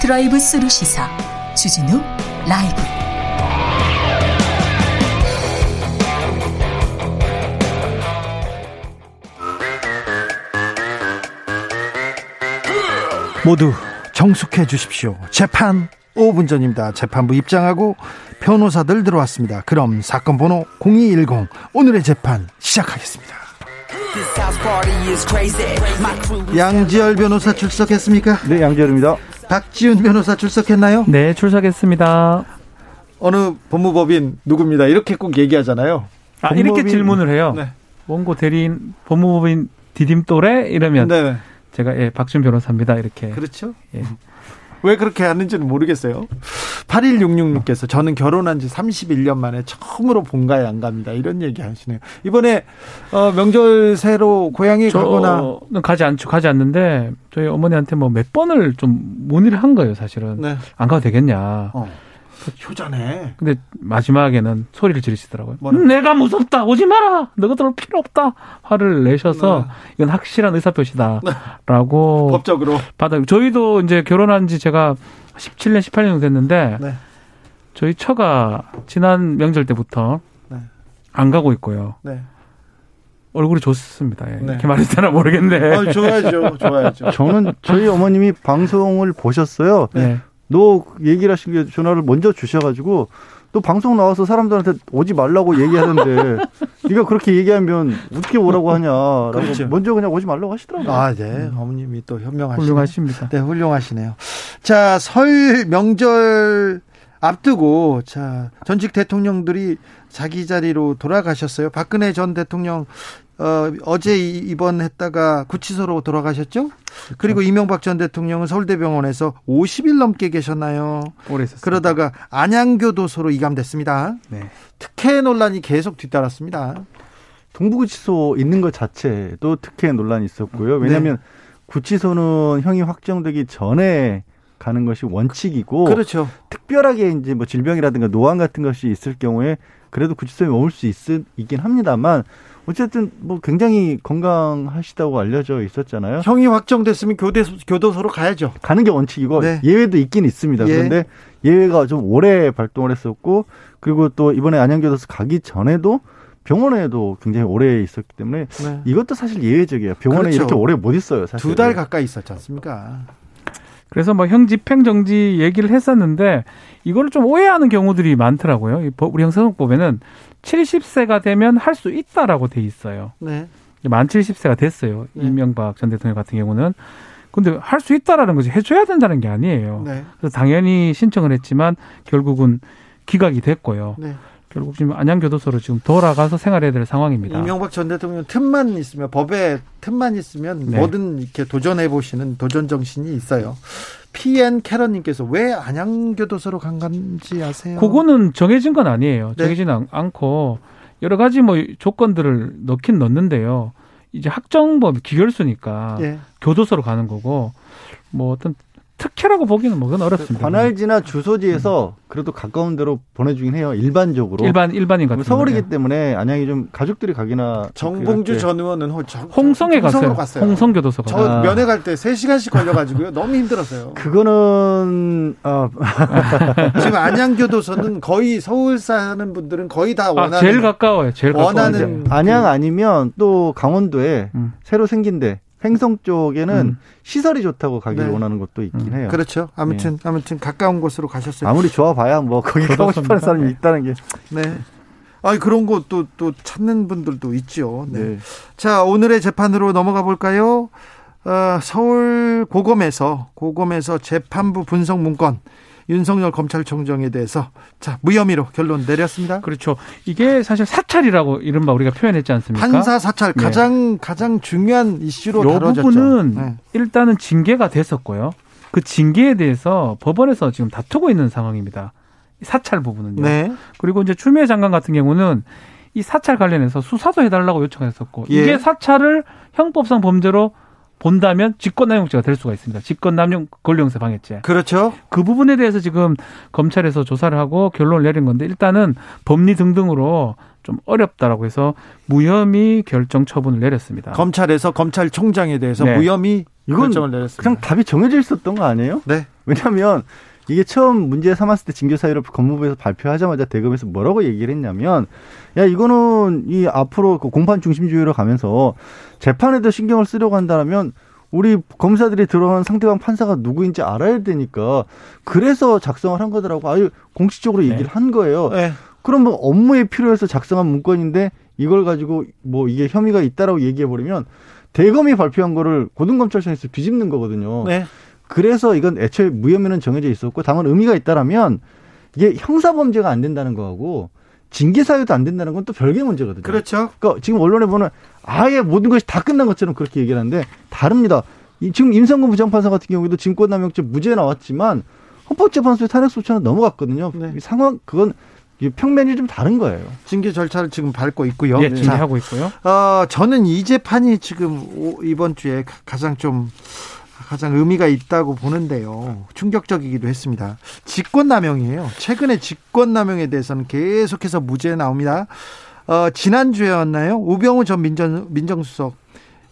드라이브 스루 시사 주진우 라이브. 모두 정숙해 주십시오. 재판 5분 전입니다. 재판부 입장하고 변호사들 들어왔습니다. 그럼 사건 번호 0210 오늘의 재판 시작하겠습니다. 양지열 변호사 출석했습니까? 네, 양지열입니다. 박지훈 변호사 출석했나요? 네, 출석했습니다. 어느 법무법인 누굽니다. 이렇게 꼭 얘기하잖아요. 아, 법무법인, 이렇게 질문을 해요. 네. 원고 대리인 법무법인 디딤 또래 이러면 네. 제가 예, 박준 변호사입니다. 이렇게. 그렇죠. 예. 왜 그렇게 하는지는 모르겠어요. 8166님께서 저는 결혼한 지 31년 만에 처음으로 본가에 안 갑니다. 이런 얘기 하시네요. 이번에 어, 명절 새로 고향에 가거나 가지 않죠. 가지 않는데 저희 어머니한테 뭐 몇 번을 좀 문의를 한 거예요, 사실은. 네. 안 가도 되겠냐. 어. 효자네. 근데 마지막에는 소리를 지르시더라고요. 뭐라? 내가 무섭다. 오지 마라. 너희들 필요 없다. 화를 내셔서 네. 이건 확실한 의사 표시다라고 네. 법적으로 받아. 저희도 이제 결혼한 지 제가 17년, 18년 정도 됐는데 네. 저희 처가 지난 명절 때부터 네. 안 가고 있고요. 네. 얼굴이 좋습니다. 예. 네. 이렇게 되나 모르겠네. 어, 좋아야죠. 좋아야죠. 저는 저희 어머님이 방송을 보셨어요. 네. 너 얘기를 하신 게 전화를 먼저 주셔가지고 또 방송 나와서 사람들한테 오지 말라고 얘기하는데 네가 그렇게 얘기하면 어떻게 오라고 하냐라고 그렇죠. 먼저 그냥 오지 말라고 하시더라고요. 아, 네. 어머님이 또 현명하시네. 훌륭하십니다. 네, 훌륭하시네요. 자, 설 명절 앞두고 자 전직 대통령들이 자기 자리로 돌아가셨어요. 박근혜 전 대통령 어, 어제 입원했다가 구치소로 돌아가셨죠? 그렇죠. 그리고 이명박 전 대통령은 서울대병원에서 50일 넘게 계셨나요? 오래 있었습니다. 그러다가 안양교도소로 이감됐습니다. 네. 특혜 논란이 계속 뒤따랐습니다. 동부구치소 있는 것 자체도 특혜 논란이 있었고요. 왜냐하면 네. 구치소는 형이 확정되기 전에 가는 것이 원칙이고 그렇죠. 특별하게 이제 뭐 질병이라든가 노안 같은 것이 있을 경우에 그래도 구치소에 머물 수 있, 있긴 합니다만 어쨌든 뭐 굉장히 건강하시다고 알려져 있었잖아요. 형이 확정됐으면 교대 교도소로 가야죠. 가는 게 원칙이고 네. 예외도 있긴 있습니다. 예. 그런데 예외가 좀 오래 발동을 했었고 그리고 또 이번에 안양교도소 가기 전에도 병원에도 굉장히 오래 있었기 때문에 네. 이것도 사실 예외적이에요. 병원에 그렇죠. 이렇게 오래 못 있어요. 사실 두 달 가까이 있었지 않습니까? 그래서 뭐 형 집행 정지 얘기를 했었는데 이걸 좀 오해하는 경우들이 많더라고요. 우리 형사소송법에는 70세가 되면 할 수 있다라고 돼 있어요. 네. 만 70세가 됐어요. 네. 이명박 전 대통령 같은 경우는. 근데 할 수 있다라는 것이 해줘야 된다는 게 아니에요. 네. 그래서 당연히 신청을 했지만 결국은 기각이 됐고요. 네. 결국 지금 안양교도소로 지금 돌아가서 생활해야 될 상황입니다. 이명박 전 대통령 틈만 있으면 법에 틈만 있으면 네. 뭐든 이렇게 도전해 보시는 도전 정신이 있어요. PN 캐런님께서 왜 안양교도소로 간 건지 아세요? 그거는 정해진 건 아니에요. 네. 정해진 않고 여러 가지 뭐 조건들을 넣긴 넣는데요. 이제 학정법 기결수니까 예. 교도소로 가는 거고 뭐 어떤 특혜라고 보기는 뭐 그건 어렵습니다. 관할지나 주소지에서 그래도 가까운 데로 보내주긴 해요. 일반적으로. 일반 일반인 같은 서울이기 때문에 안양이 좀 가족들이 가기나. 정봉주 전 의원은 홍성에 갔어요. 갔어요. 홍성 교도소 가. 저 면회 갈 때 3시간씩 걸려가지고요. 너무 힘들었어요. 그거는 어. 지금 안양 교도소는 거의 서울 사는 분들은 거의 다 아, 원하는. 아, 제일 가까워요. 제일 원하는. 안양 아니면 또 강원도에 음. 새로 생긴 데 횡성 쪽에는 음. 시설이 좋다고 가기를 네. 원하는 것도 있긴 음. 해요. 그렇죠. 아무튼 네. 아무튼 가까운 곳으로 가셨어요. 아무리 좋아봐야 뭐 거기 가고 싶어하는 사람이 있다는 게. 네. 아 그런 것도 또 찾는 분들도 있죠. 네. 네. 자 오늘의 재판으로 넘어가 볼까요? 어, 서울 고검에서 고검에서 재판부 분석 문건 윤석열 검찰총장에 대해서 자 무혐의로 결론 내렸습니다. 그렇죠. 이게 사실 사찰이라고 이른바 우리가 표현했지 않습니까? 판사 사찰 네. 가장 가장 중요한 이슈로 이 다뤄졌죠. 부분은 네. 일단은 징계가 됐었고요. 그 징계에 대해서 법원에서 지금 다투고 있는 상황입니다. 사찰 부분은요. 네. 그리고 이제 추미애 장관 같은 경우는 이 사찰 관련해서 수사도 해달라고 요청했었고 예. 이게 사찰을 형법상 범죄로 본다면 직권남용죄가 될 수가 있습니다. 직권남용 권리용사 방해죄. 그렇죠. 그 부분에 대해서 지금 검찰에서 조사를 하고 결론을 내린 건데 일단은 법리 등등으로 좀 어렵다라고 해서 무혐의 결정 처분을 내렸습니다. 검찰에서 검찰총장에 대해서 네. 무혐의 결정을 내렸습니다. 그냥 답이 정해져 있었던 거 아니에요? 네. 왜냐하면 이게 처음 문제 삼았을 때 징계 사유를 법무부에서 발표하자마자 대검에서 뭐라고 얘기를 했냐면 야 이거는 이 앞으로 그 공판 중심주의로 가면서 재판에도 신경을 쓰려고 한다면 우리 검사들이 들어간 상대방 판사가 누구인지 알아야 되니까 그래서 작성을 한 거더라고 아유 공식적으로 네. 얘기를 네. 한 거예요. 네. 그럼 뭐 업무에 필요해서 작성한 문건인데 이걸 가지고 뭐 이게 혐의가 있다라고 얘기해 버리면 대검이 발표한 거를 고등검찰청에서 뒤집는 거거든요. 네. 그래서 이건 애초에 무혐의는 정해져 있었고 다만 의미가 있다라면 이게 형사 범죄가 안 된다는 거하고 징계 사유도 안 된다는 건 또 별개 문제거든요. 그렇죠. 그러니까 지금 언론에 보면 아예 모든 것이 다 끝난 것처럼 그렇게 얘기를 하는데 다릅니다. 지금 임성근 부장판사 같은 경우에도 증권남용죄 무죄 나왔지만 헌법재판소에 탄핵소추는 넘어갔거든요. 네. 상황 그건 평면이 좀 다른 거예요. 징계 절차를 지금 밟고 있고요. 예, 징계하고 있고요. 어, 저는 이 재판이 지금 이번 주에 가장 좀 가장 의미가 있다고 보는데요. 충격적이기도 했습니다. 직권남용이에요. 최근에 직권남용에 대해서는 계속해서 무죄 나옵니다. 어, 지난주에였나요? 우병우 전 민정, 민정수석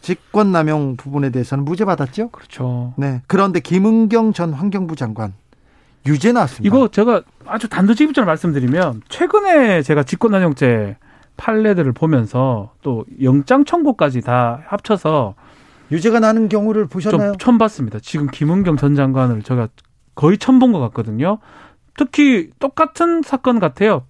직권남용 부분에 대해서는 무죄 받았죠? 그렇죠. 네. 그런데 김은경 전 환경부 장관 유죄 나왔습니다. 이거 제가 아주 단도직입적으로 말씀드리면 최근에 제가 직권남용죄 판례들을 보면서 또 영장 청구까지 다 합쳐서 유죄가 나는 경우를 보셨나요? 좀 처음 봤습니다. 지금 김은경 전 장관을 제가 거의 처음 본 것 같거든요. 특히 똑같은 사건 같아요.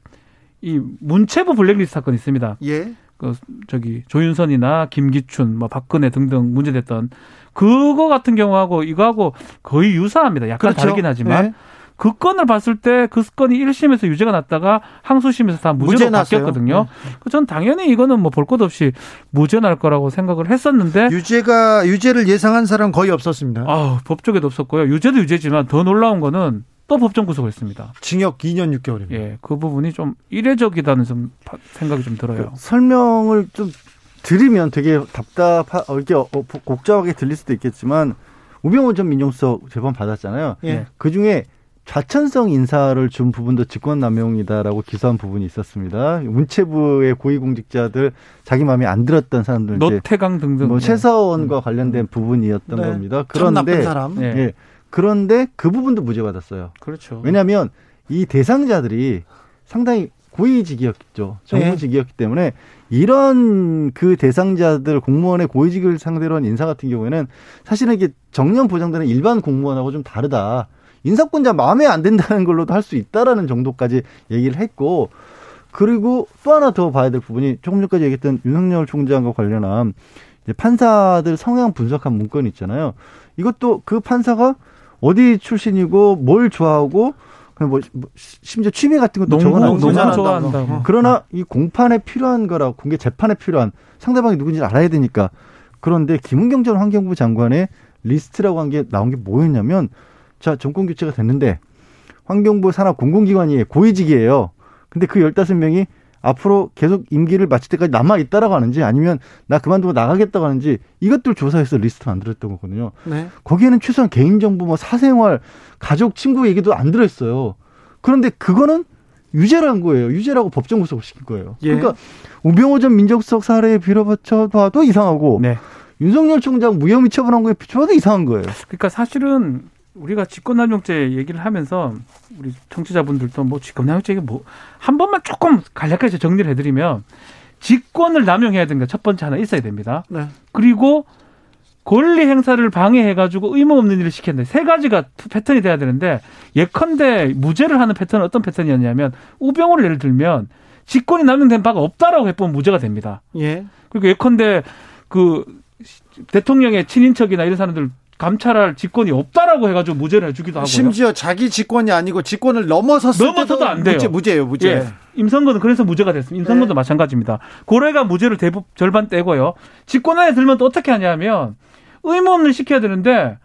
이 문체부 블랙리스트 사건 있습니다. 예. 그 저기 조윤선이나 김기춘, 뭐 박근혜 등등 문제됐던 그거 같은 경우하고 이거하고 거의 유사합니다. 약간 그렇죠. 다르긴 하지만 예. 그 건을 봤을 때 그 건이 1심에서 유죄가 났다가 항소심에서 다 무죄로 무죄 바뀌었거든요. 네. 전 당연히 이거는 뭐 볼 것 없이 무죄 날 거라고 생각을 했었는데 유죄가 유죄를 예상한 사람 거의 없었습니다. 아, 법조계도 없었고요. 유죄도 유죄지만 더 놀라운 거는 또 법정 구속을 했습니다. 징역 2년 6개월입니다. 예, 그 부분이 좀 이례적이다는 좀 생각이 좀 들어요. 그 설명을 좀 들으면 되게 답답하, 어, 이렇게 어, 복잡하게 들릴 수도 있겠지만 우병우 전 민정수석 재판 받았잖아요. 예. 그 중에 좌천성 인사를 준 부분도 직권남용이다라고 기소한 부분이 있었습니다. 문체부의 고위공직자들 자기 마음에 안 들었던 사람들 노태강 등등 뭐 최서원과 음. 관련된 부분이었던 네. 겁니다. 그런데 사람. 예. 예. 그런데 그 부분도 무죄 받았어요. 그렇죠. 왜냐하면 이 대상자들이 상당히 고위직이었죠. 정무직이었기 네. 때문에 이런 그 대상자들 공무원의 고위직을 상대로 한 인사 같은 경우에는 사실은 이게 정년 보장되는 일반 공무원하고 좀 다르다. 인사권자 마음에 안 든다는 걸로도 할 수 있다라는 정도까지 얘기를 했고 그리고 또 하나 더 봐야 될 부분이 조금 전까지 얘기했던 윤석열 총장과 관련한 판사들 성향 분석한 문건 있잖아요. 이것도 그 판사가 어디 출신이고 뭘 좋아하고 뭐, 뭐 심지어 취미 같은 것도 적어놨고 너무 좋아한다고. 그러나 이 공판에 필요한 거라 공개 재판에 필요한 상대방이 누군지 알아야 되니까 그런데 김은경 전 환경부 장관의 리스트라고 한 게 나온 게 뭐였냐면 자 정권 교체가 됐는데 환경부 산하 공공기관이 고위직이에요. 근데 그 열다섯 명이 앞으로 계속 임기를 마칠 때까지 남아 있다라고 하는지 아니면 나 그만두고 나가겠다고 하는지 이것들 조사해서 리스트 만들었던 거거든요. 네. 거기에는 최소한 개인정보, 뭐 사생활, 가족, 친구 얘기도 안 들어있어요. 그런데 그거는 유죄란 거예요. 유죄라고 법정 구속을 시킨 거예요. 예. 그러니까 우병호 전 민정수석 사례에 빌어봐도 이상하고 네. 윤석열 총장 무혐의 처분한 거에 비춰봐도 이상한 거예요. 그러니까 사실은 우리가 직권남용죄 얘기를 하면서 우리 청취자분들도 뭐 직권남용죄 이게 뭐한 번만 조금 간략하게 정리를 해드리면 직권을 남용해야 되는 게 첫 번째 하나 있어야 됩니다. 네. 그리고 권리 행사를 방해해가지고 의무 없는 일을 시켰는데 세 가지가 패턴이 돼야 되는데 예컨대 무죄를 하는 패턴은 어떤 패턴이었냐면 우병우를 예를 들면 직권이 남용된 바가 없다라고 해보면 무죄가 됩니다. 예. 그리고 예컨대 그 대통령의 친인척이나 이런 사람들 감찰할 직권이 없다라고 해가지고 무죄를 해주기도 하고요. 심지어 자기 직권이 아니고 직권을 넘어섰을 넘어서도 안 돼요. 무죄, 무죄예요, 무죄. 예. 임선거는 그래서 무죄가 됐습니다. 임선거도 네. 마찬가지입니다. 고래가 무죄를 대부 절반 떼고요. 직권 안에 들면 또 어떻게 하냐면 의무 없는 시켜야 되는데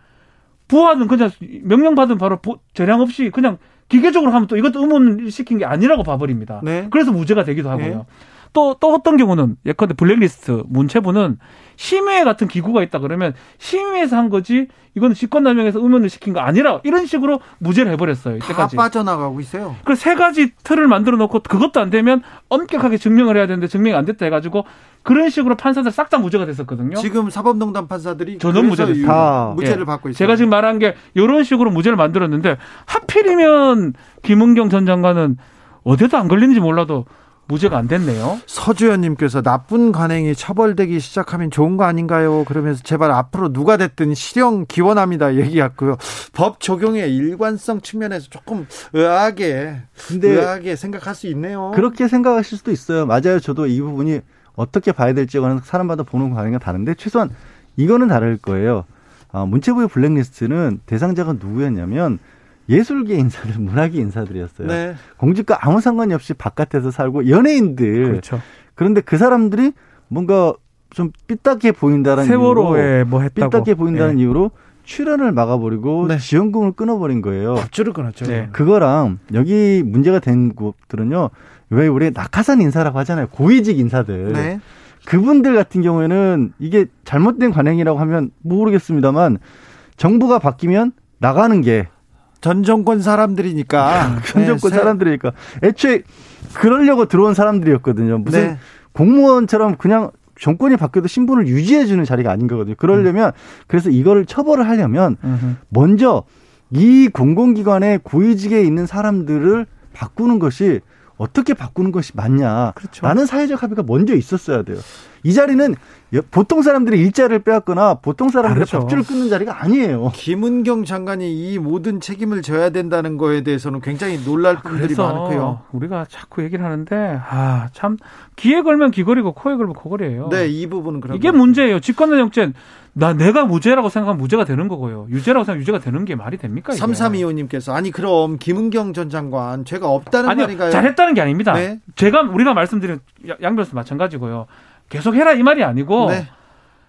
부하는 그냥 명령 받은 바로 재량 없이 그냥 기계적으로 하면 또 이것도 의무 없는 일 시킨 게 아니라고 봐버립니다. 네. 그래서 무죄가 되기도 하고요. 네. 또, 또 어떤 경우는 예컨대 블랙리스트 문체부는 심의회 같은 기구가 있다 그러면 심의회에서 한 거지 이거는 직권남용에서 의문을 시킨 거 아니라 이런 식으로 무죄를 해버렸어요. 이때까지. 다 빠져나가고 있어요. 그래서 세 가지 틀을 만들어 놓고 그것도 안 되면 엄격하게 증명을 해야 되는데 증명이 안 됐다 해가지고 그런 식으로 판사들 싹 다 무죄가 됐었거든요. 지금 사법농단 판사들이 저는 무죄 다 무죄를 예. 받고 있어요. 제가 지금 말한 게 이런 식으로 무죄를 만들었는데 하필이면 김은경 전 장관은 어디도 안 걸리는지 몰라도 무죄가 안 됐네요. 서주현님께서 나쁜 관행이 처벌되기 시작하면 좋은 거 아닌가요? 그러면서 제발 앞으로 누가 됐든 실형 기원합니다. 얘기했고요. 법 적용의 일관성 측면에서 조금 의아하게, 근데 의아하게 생각할 수 있네요. 그렇게 생각하실 수도 있어요. 맞아요. 저도 이 부분이 어떻게 봐야 될지는 사람마다 보는 관행이 다른데 최소한 이거는 다를 거예요. 아, 문체부의 블랙리스트는 대상자가 누구였냐면 예술계 인사들, 문화계 인사들이었어요. 네. 공직과 아무 상관이 없이 바깥에서 살고 연예인들. 그렇죠. 그런데 그 사람들이 뭔가 좀 삐딱해 보인다는 세월호에 뭐 했다고. 삐딱해 보인다는 예. 이유로 출연을 막아버리고 네. 지원금을 끊어버린 거예요. 법주를 끊었죠. 네. 그거랑 여기 문제가 된 곳들은요. 왜 우리 낙하산 인사라고 하잖아요. 고위직 인사들. 네. 그분들 같은 경우에는 이게 잘못된 관행이라고 하면 모르겠습니다만 정부가 바뀌면 나가는 게 전 정권 사람들이니까. 전 정권 네, 사람들이니까. 애초에 그러려고 들어온 사람들이었거든요. 무슨 네. 공무원처럼 그냥 정권이 바뀌어도 신분을 유지해주는 자리가 아닌 거거든요. 그러려면 음. 그래서 이거를 처벌을 하려면 음흠. 먼저 이 공공기관의 고위직에 있는 사람들을 바꾸는 것이 어떻게 바꾸는 것이 맞냐. 그렇죠. 라는 사회적 합의가 먼저 있었어야 돼요. 이 자리는 보통 사람들이 일자를 빼앗거나 보통 사람들의 아, 밥줄을 끊는 자리가 아니에요. 김은경 장관이 이 모든 책임을 져야 된다는 거에 대해서는 굉장히 놀랄 아, 분들이 많고요. 우리가 자꾸 얘기를 하는데 아 참 귀에 걸면 귀걸이고 코에 걸면 코걸이에요. 네, 이 부분은 그런 이게 문제예요. 직권남용죄 나 내가 무죄라고 생각하면 무죄가 되는 거고요. 유죄라고 생각하면 유죄가 되는 게 말이 됩니까? 이게? 3325님께서 아니 그럼 김은경 전 장관 죄가 없다는 아니요, 말인가요? 잘했다는 게 아닙니다. 네. 제가 우리가 말씀드린 양 변수 마찬가지고요. 계속 해라 이 말이 아니고 네.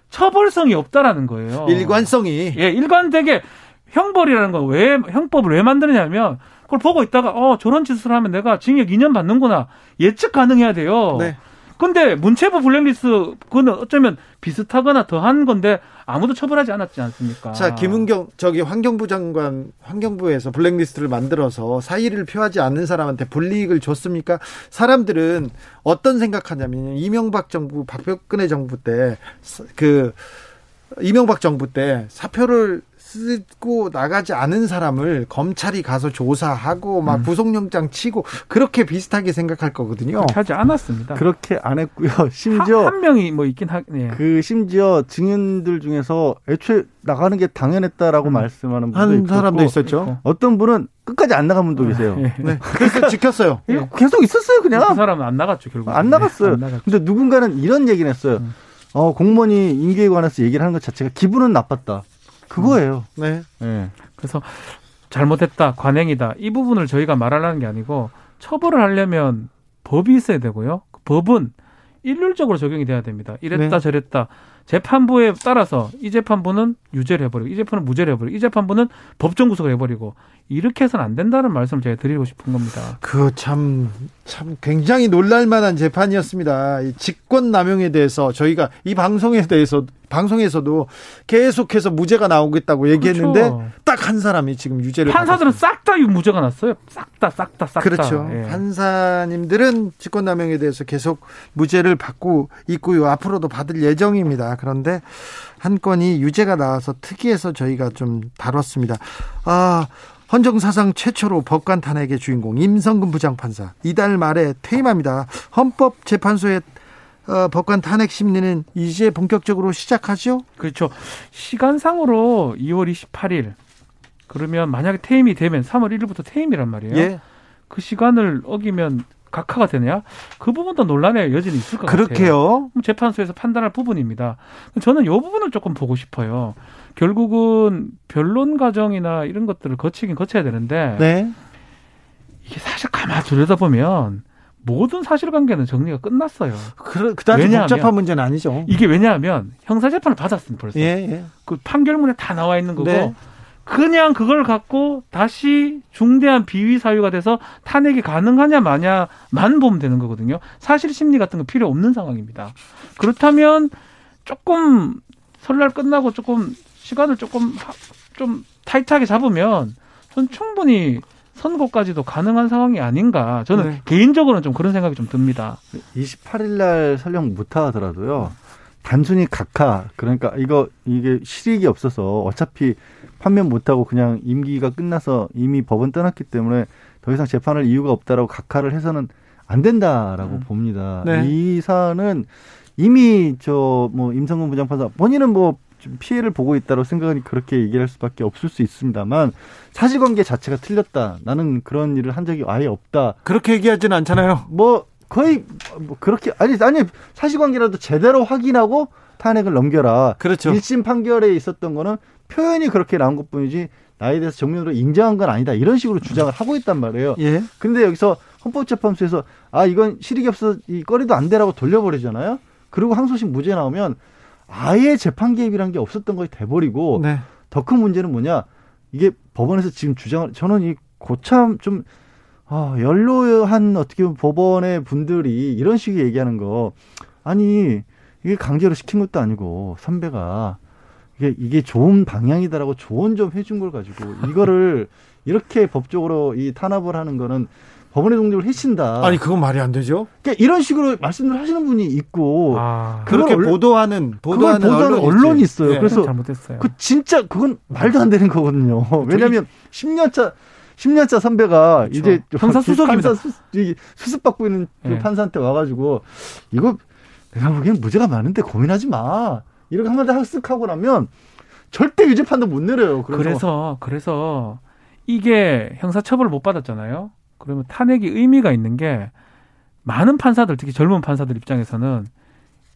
처벌성이 없다라는 거예요. 일관성이. 예, 일관되게 형벌이라는 거왜 형법을 왜 만드느냐면 그걸 보고 있다가 어 저런 짓을 하면 내가 징역 2년 받는구나 예측 가능해야 돼요. 네. 근데 문체부 블랙리스트 그거는 어쩌면 비슷하거나 더한 건데 아무도 처벌하지 않았지 않습니까? 자, 김은경 저기 환경부 장관 환경부에서 블랙리스트를 만들어서 사의를 표하지 않는 사람한테 불이익을 줬습니까? 사람들은 어떤 생각하냐면 이명박 정부 박근혜 정부 때 그 이명박 정부 때 사표를 쓰고 나가지 않은 사람을 검찰이 가서 조사하고 막 음. 구속영장 치고 그렇게 비슷하게 생각할 거거든요. 하지 않았습니다. 그렇게 안 했고요. 심지어 한, 한 명이 뭐 있긴 하. 네. 그 심지어 증인들 중에서 애초에 나가는 게 당연했다라고 음. 말씀하는 분도 한 사람도 있었죠. 어떤 분은 끝까지 안 나간 분도 계세요. 네. 네. 그래서 지켰어요. 네. 계속 있었어요, 그냥. 그 사람은 안 나갔죠, 결국. 안 나갔어요. 안 근데 누군가는 이런 얘기를 했어요. 음. 어, 공무원이 임기에 관해서 얘기를 하는 것 자체가 기분은 나빴다. 그거예요. 네. 네. 그래서 잘못했다, 관행이다. 이 부분을 저희가 말하려는 게 아니고 처벌을 하려면 법이 있어야 되고요. 그 법은 일률적으로 적용이 돼야 됩니다. 이랬다 네. 저랬다. 재판부에 따라서 이 재판부는 유죄를 해버리고 이 재판은 무죄를 해버리고 이 재판부는 법정 구속을 해버리고 이렇게 해서는 안 된다는 말씀을 제가 드리고 싶은 겁니다. 그참참 굉장히 놀랄만한 재판이었습니다. 이 직권 남용에 대해서 저희가 이 방송에 대해서 방송에서도 계속해서 무죄가 나오겠다고 얘기했는데 그렇죠. 딱한 사람이 지금 유죄를 판사들은 싹 다 무죄가 났어요. 싹 다 싹 다 싹 다. 그렇죠. 예. 판사님들은 직권 남용에 대해서 계속 무죄를 받고 있고요. 앞으로도 받을 예정입니다. 그런데 한 건이 유죄가 나와서 특이해서 저희가 좀 다뤘습니다. 아, 헌정사상 최초로 법관 탄핵의 주인공 임성근 부장판사 이달 말에 퇴임합니다. 헌법재판소의 어, 법관 탄핵 심리는 이제 본격적으로 시작하죠? 그렇죠. 시간상으로 2월 28일 그러면 만약에 퇴임이 되면 3월 1일부터 퇴임이란 말이에요. 예. 그 시간을 어기면 각하가 되냐? 그 부분도 논란의 여지는 있을 것 그렇게요? 같아요. 재판소에서 판단할 부분입니다. 저는 이 부분을 조금 보고 싶어요. 결국은 변론 과정이나 이런 것들을 거치긴 거쳐야 되는데 네. 이게 사실 가만 들여다보면 모든 사실관계는 정리가 끝났어요. 그, 그다지 복잡한 문제는 아니죠. 이게 왜냐하면 형사재판을 받았습니다. 벌써. 예, 예. 그 판결문에 다 나와 있는 거고 네. 그냥 그걸 갖고 다시 중대한 비위 사유가 돼서 탄핵이 가능하냐 마냐만 보면 되는 거거든요. 사실 심리 같은 거 필요 없는 상황입니다. 그렇다면 조금 설날 끝나고 조금 시간을 조금 좀 타이트하게 잡으면 전 충분히 선고까지도 가능한 상황이 아닌가. 저는 네. 개인적으로는 좀 그런 생각이 좀 듭니다. 28일 날 설령 못 하더라도요. 단순히 각하 그러니까 이거 이게 실익이 없어서 어차피 판면 못 하고 그냥 임기가 끝나서 이미 법은 떠났기 때문에 더 이상 재판할 이유가 없다라고 각하를 해서는 안 된다라고 음. 봅니다. 네. 이 사안은 이미 저 뭐 임성근 부장판사 본인은 뭐좀 피해를 보고 있다고 생각하니 그렇게 얘기할 수밖에 없을 수 있습니다만 사실관계 자체가 틀렸다. 나는 그런 일을 한 적이 아예 없다. 그렇게 얘기하지는 않잖아요. 뭐 거의 뭐 그렇게 아니 아니 사실관계라도 제대로 확인하고 탄핵을 넘겨라. 그렇죠. 1심 판결에 있었던 거는 표현이 그렇게 나온 것 뿐이지 나에 대해서 정면으로 인정한 건 아니다. 이런 식으로 주장을 하고 있단 말이에요. 예. 근데 여기서 헌법재판소에서 아 이건 실익이 없어 이 거리도 안 되라고 돌려버리잖아요. 그리고 항소심 무죄 나오면 아예 재판 개입이란 게 없었던 거에 돼버리고 네. 더큰 문제는 뭐냐 이게 법원에서 지금 주장을 저는 이 고참 좀 아, 연로한 어떻게 보면 법원의 분들이 이런 식의 얘기하는 거 아니 이게 강제로 시킨 것도 아니고 선배가 이게 이게 좋은 방향이다라고 조언 좀 해준 걸 가지고 이거를 이렇게 법적으로 이 탄압을 하는 거는 법원의 독립을 해친다. 아니 그건 말이 안 되죠. 그러니까 이런 식으로 말씀을 하시는 분이 있고 아, 그렇게 얼, 보도하는 보도하는, 보도하는 언론이 있어요. 네. 그래서 잘못했어요. 그 진짜 그건 말도 안 되는 거거든요. 왜냐하면 10년 차 10년차 선배가 그렇죠. 이제 형사 수석입니다. 수, 수습 받고 있는 그 네. 판사한테 와가지고 이거 내가 보기엔 무죄가 많은데 고민하지 마. 이렇게 한마디 학습하고 나면 절대 유죄 판도 못 내려요. 그래서 그래서, 그래서 이게 형사처벌을 못 받았잖아요. 그러면 탄핵이 의미가 있는 게 많은 판사들, 특히 젊은 판사들 입장에서는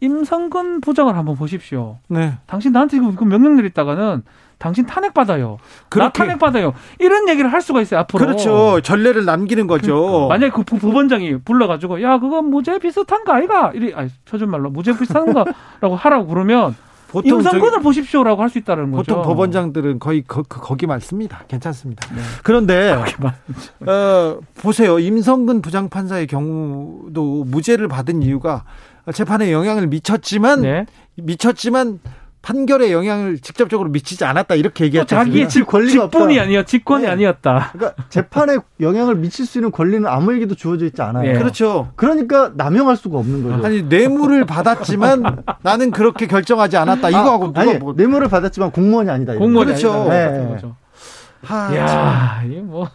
임성근 부장을 한번 보십시오. 네. 당신 나한테 그 명령 내렸다가는 당신 탄핵 받아요. 나 탄핵 받아요. 이런 얘기를 할 수가 있어요 앞으로. 그렇죠. 전례를 남기는 거죠. 그러니까. 만약에 그 부원장이 불러가지고 야 그건 무죄 비슷한 거 아이가 이리 아니 표준 말로 무죄 비슷한 거라고 하라고 그러면 보통 임성근을 보십시오라고 할 수 있다는 거죠. 보통 법원장들은 거의 거, 그, 거기만 씁니다. 괜찮습니다. 네. 그런데 어, 보세요. 임성근 부장판사의 경우도 무죄를 받은 이유가 재판에 영향을 미쳤지만 네. 미쳤지만 판결에 영향을 직접적으로 미치지 않았다 이렇게 얘기했죠. 자기의 직, 권리가 직분이 아니야 직권이 네. 아니었다. 그러니까 재판에 영향을 미칠 수 있는 권리는 아무에게도 주어져 있지 않아요. 네. 그렇죠. 그러니까 남용할 수가 없는 거죠. 아니 뇌물을 받았지만 나는 그렇게 결정하지 않았다. 이거하고 아, 누가 뭐 뇌물을 받았지만 공무원이 아니다. 공무원이 그렇죠. 아니다. 네. 하, 야, 이 뭐.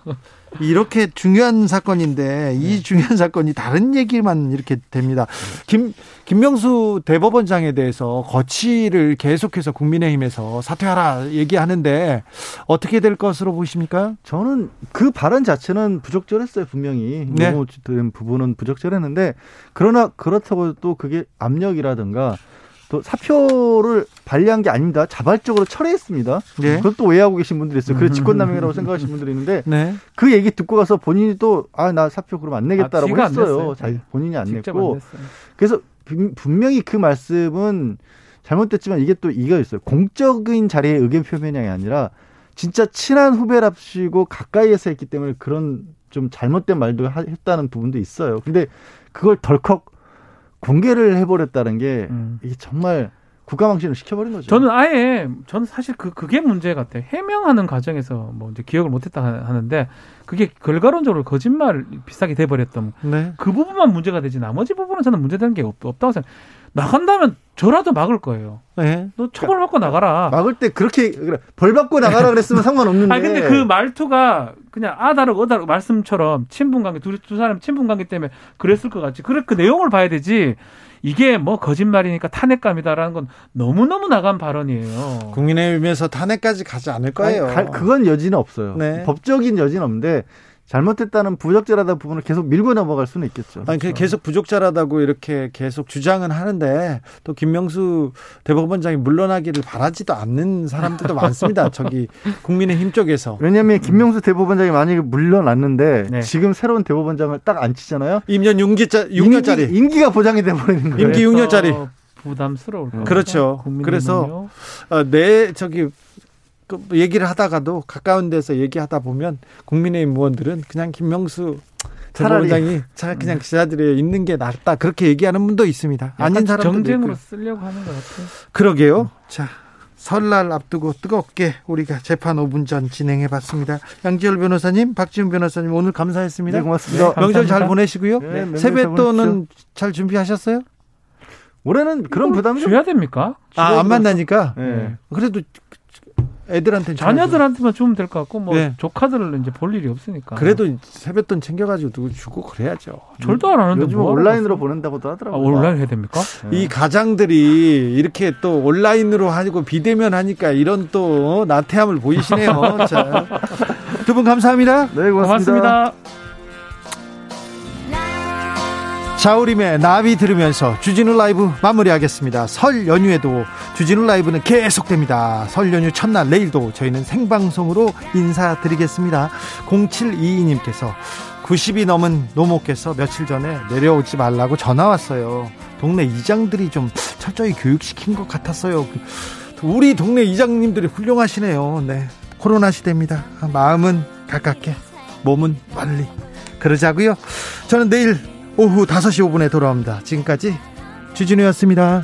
이렇게 중요한 사건인데 이 네. 중요한 사건이 다른 얘기만 이렇게 됩니다. 김 김명수 대법원장에 대해서 거취를 계속해서 국민의힘에서 사퇴하라 얘기하는데 어떻게 될 것으로 보십니까? 저는 그 발언 자체는 부적절했어요 분명히 네. 된 부분은 부적절했는데 그러나 그렇다고 또 그게 압력이라든가 또 사표를 발리한 게 아닙니다. 자발적으로 철회했습니다. 네. 그것도 오해하고 계신 분들이 있어요. 그래 직권남용이라고 생각하시는 분들이 있는데 네. 그 얘기 듣고 가서 본인이 또 아 나 사표 그럼 안 내겠다라고 아, 했어요. 자, 본인이 안 냈고 안 그래서 분명히 그 말씀은 잘못됐지만 이게 또 이거 있어요. 공적인 자리의 의견 표명이 아니라 진짜 친한 후배랍시고 가까이에서 했기 때문에 그런 좀 잘못된 말도 했다는 부분도 있어요. 근데 그걸 덜컥 공개를 해버렸다는 게 음. 이게 정말 국가망신을 시켜버린 거죠. 저는 아예 저는 사실 그 그게 문제 같아요. 해명하는 과정에서 뭐 이제 기억을 못했다 하는데 그게 결과론적으로 거짓말 비슷하게 돼버렸던 네. 그 부분만 문제가 되지 나머지 부분은 저는 문제되는 게 없, 없다고 생각. 나간다면 저라도 막을 거예요. 네. 너 처벌받고 나가라. 막을 때 그렇게 그래, 벌 받고 나가라 그랬으면 상관없는데. 아 근데 그 말투가 그냥 아다르고 어다르고 말씀처럼 친분 관계 두, 두 사람 친분 관계 때문에 그랬을 것 같지. 그래 그 내용을 봐야 되지. 이게 뭐 거짓말이니까 탄핵감이다라는 건 너무너무 나간 발언이에요. 국민의힘에서 탄핵까지 가지 않을 거예요. 아니, 가, 그건 여지는 없어요. 네. 법적인 여지는 없는데 잘못했다는 부적절하다 부분을 계속 밀고 넘어갈 수는 있겠죠. 아니, 그렇죠. 계속 부적절하다고 이렇게 계속 주장은 하는데 또 김명수 대법원장이 물러나기를 바라지도 않는 사람들도 많습니다. 저기 국민의힘 쪽에서. 왜냐하면 김명수 대법원장이 만약에 물러났는데 네. 지금 새로운 대법원장을 딱 앉히잖아요. 2년 6기짜, 6년짜리. 임기, 가 보장이 돼버리는 거예요. 임기 6년짜리. 부담스러울 거예요. 그렇죠. 그래서 어, 내 저기 그 얘기를 하다가도 가까운 데서 얘기하다 보면 국민의힘 의원들은 그냥 김명수 대법원장이 그냥 기자들이 있는 게 낫다 그렇게 얘기하는 분도 있습니다. 아닌 사람도 정쟁으로 있고. 쓰려고 하는 것 같아요. 그러게요. 음. 자 설날 앞두고 뜨겁게 우리가 재판 5분 전 진행해봤습니다. 양지열 변호사님, 박지훈 변호사님 오늘 감사했습니다. 네, 고맙습니다. 네, 명절 잘 보내시고요. 네, 세뱃돈은 잘 준비하셨어요? 올해는 그런 부담이 줘야 됩니까? 아, 안 만나니까. 네. 그래도 애들한테 자녀들한테만 주면 될 것 같고 뭐 네. 조카들은 이제 볼 일이 없으니까. 그래도 세뱃돈 챙겨가지고 누구 주고 그래야죠. 절도 안 하는데 요즘 뭐 온라인으로 보낸다고도 하더라고요. 아, 온라인 해야 됩니까? 네. 이 가장들이 이렇게 또 온라인으로 하고 비대면 하니까 이런 또 나태함을 보이시네요. 두분 감사합니다. 네 고맙습니다. 고맙습니다. 자우림의 나비 들으면서 주진우 라이브 마무리하겠습니다. 설 연휴에도 주진우 라이브는 계속됩니다. 설 연휴 첫날 내일도 저희는 생방송으로 인사드리겠습니다. 0722님께서 90이 넘은 노모께서 며칠 전에 내려오지 말라고 전화 왔어요. 동네 이장들이 좀 철저히 교육시킨 것 같았어요. 우리 동네 이장님들이 훌륭하시네요. 네. 코로나 시대입니다. 마음은 가깝게, 몸은 빨리. 그러자고요. 저는 내일 오후 5시 5분에 돌아옵니다. 지금까지 주진우였습니다.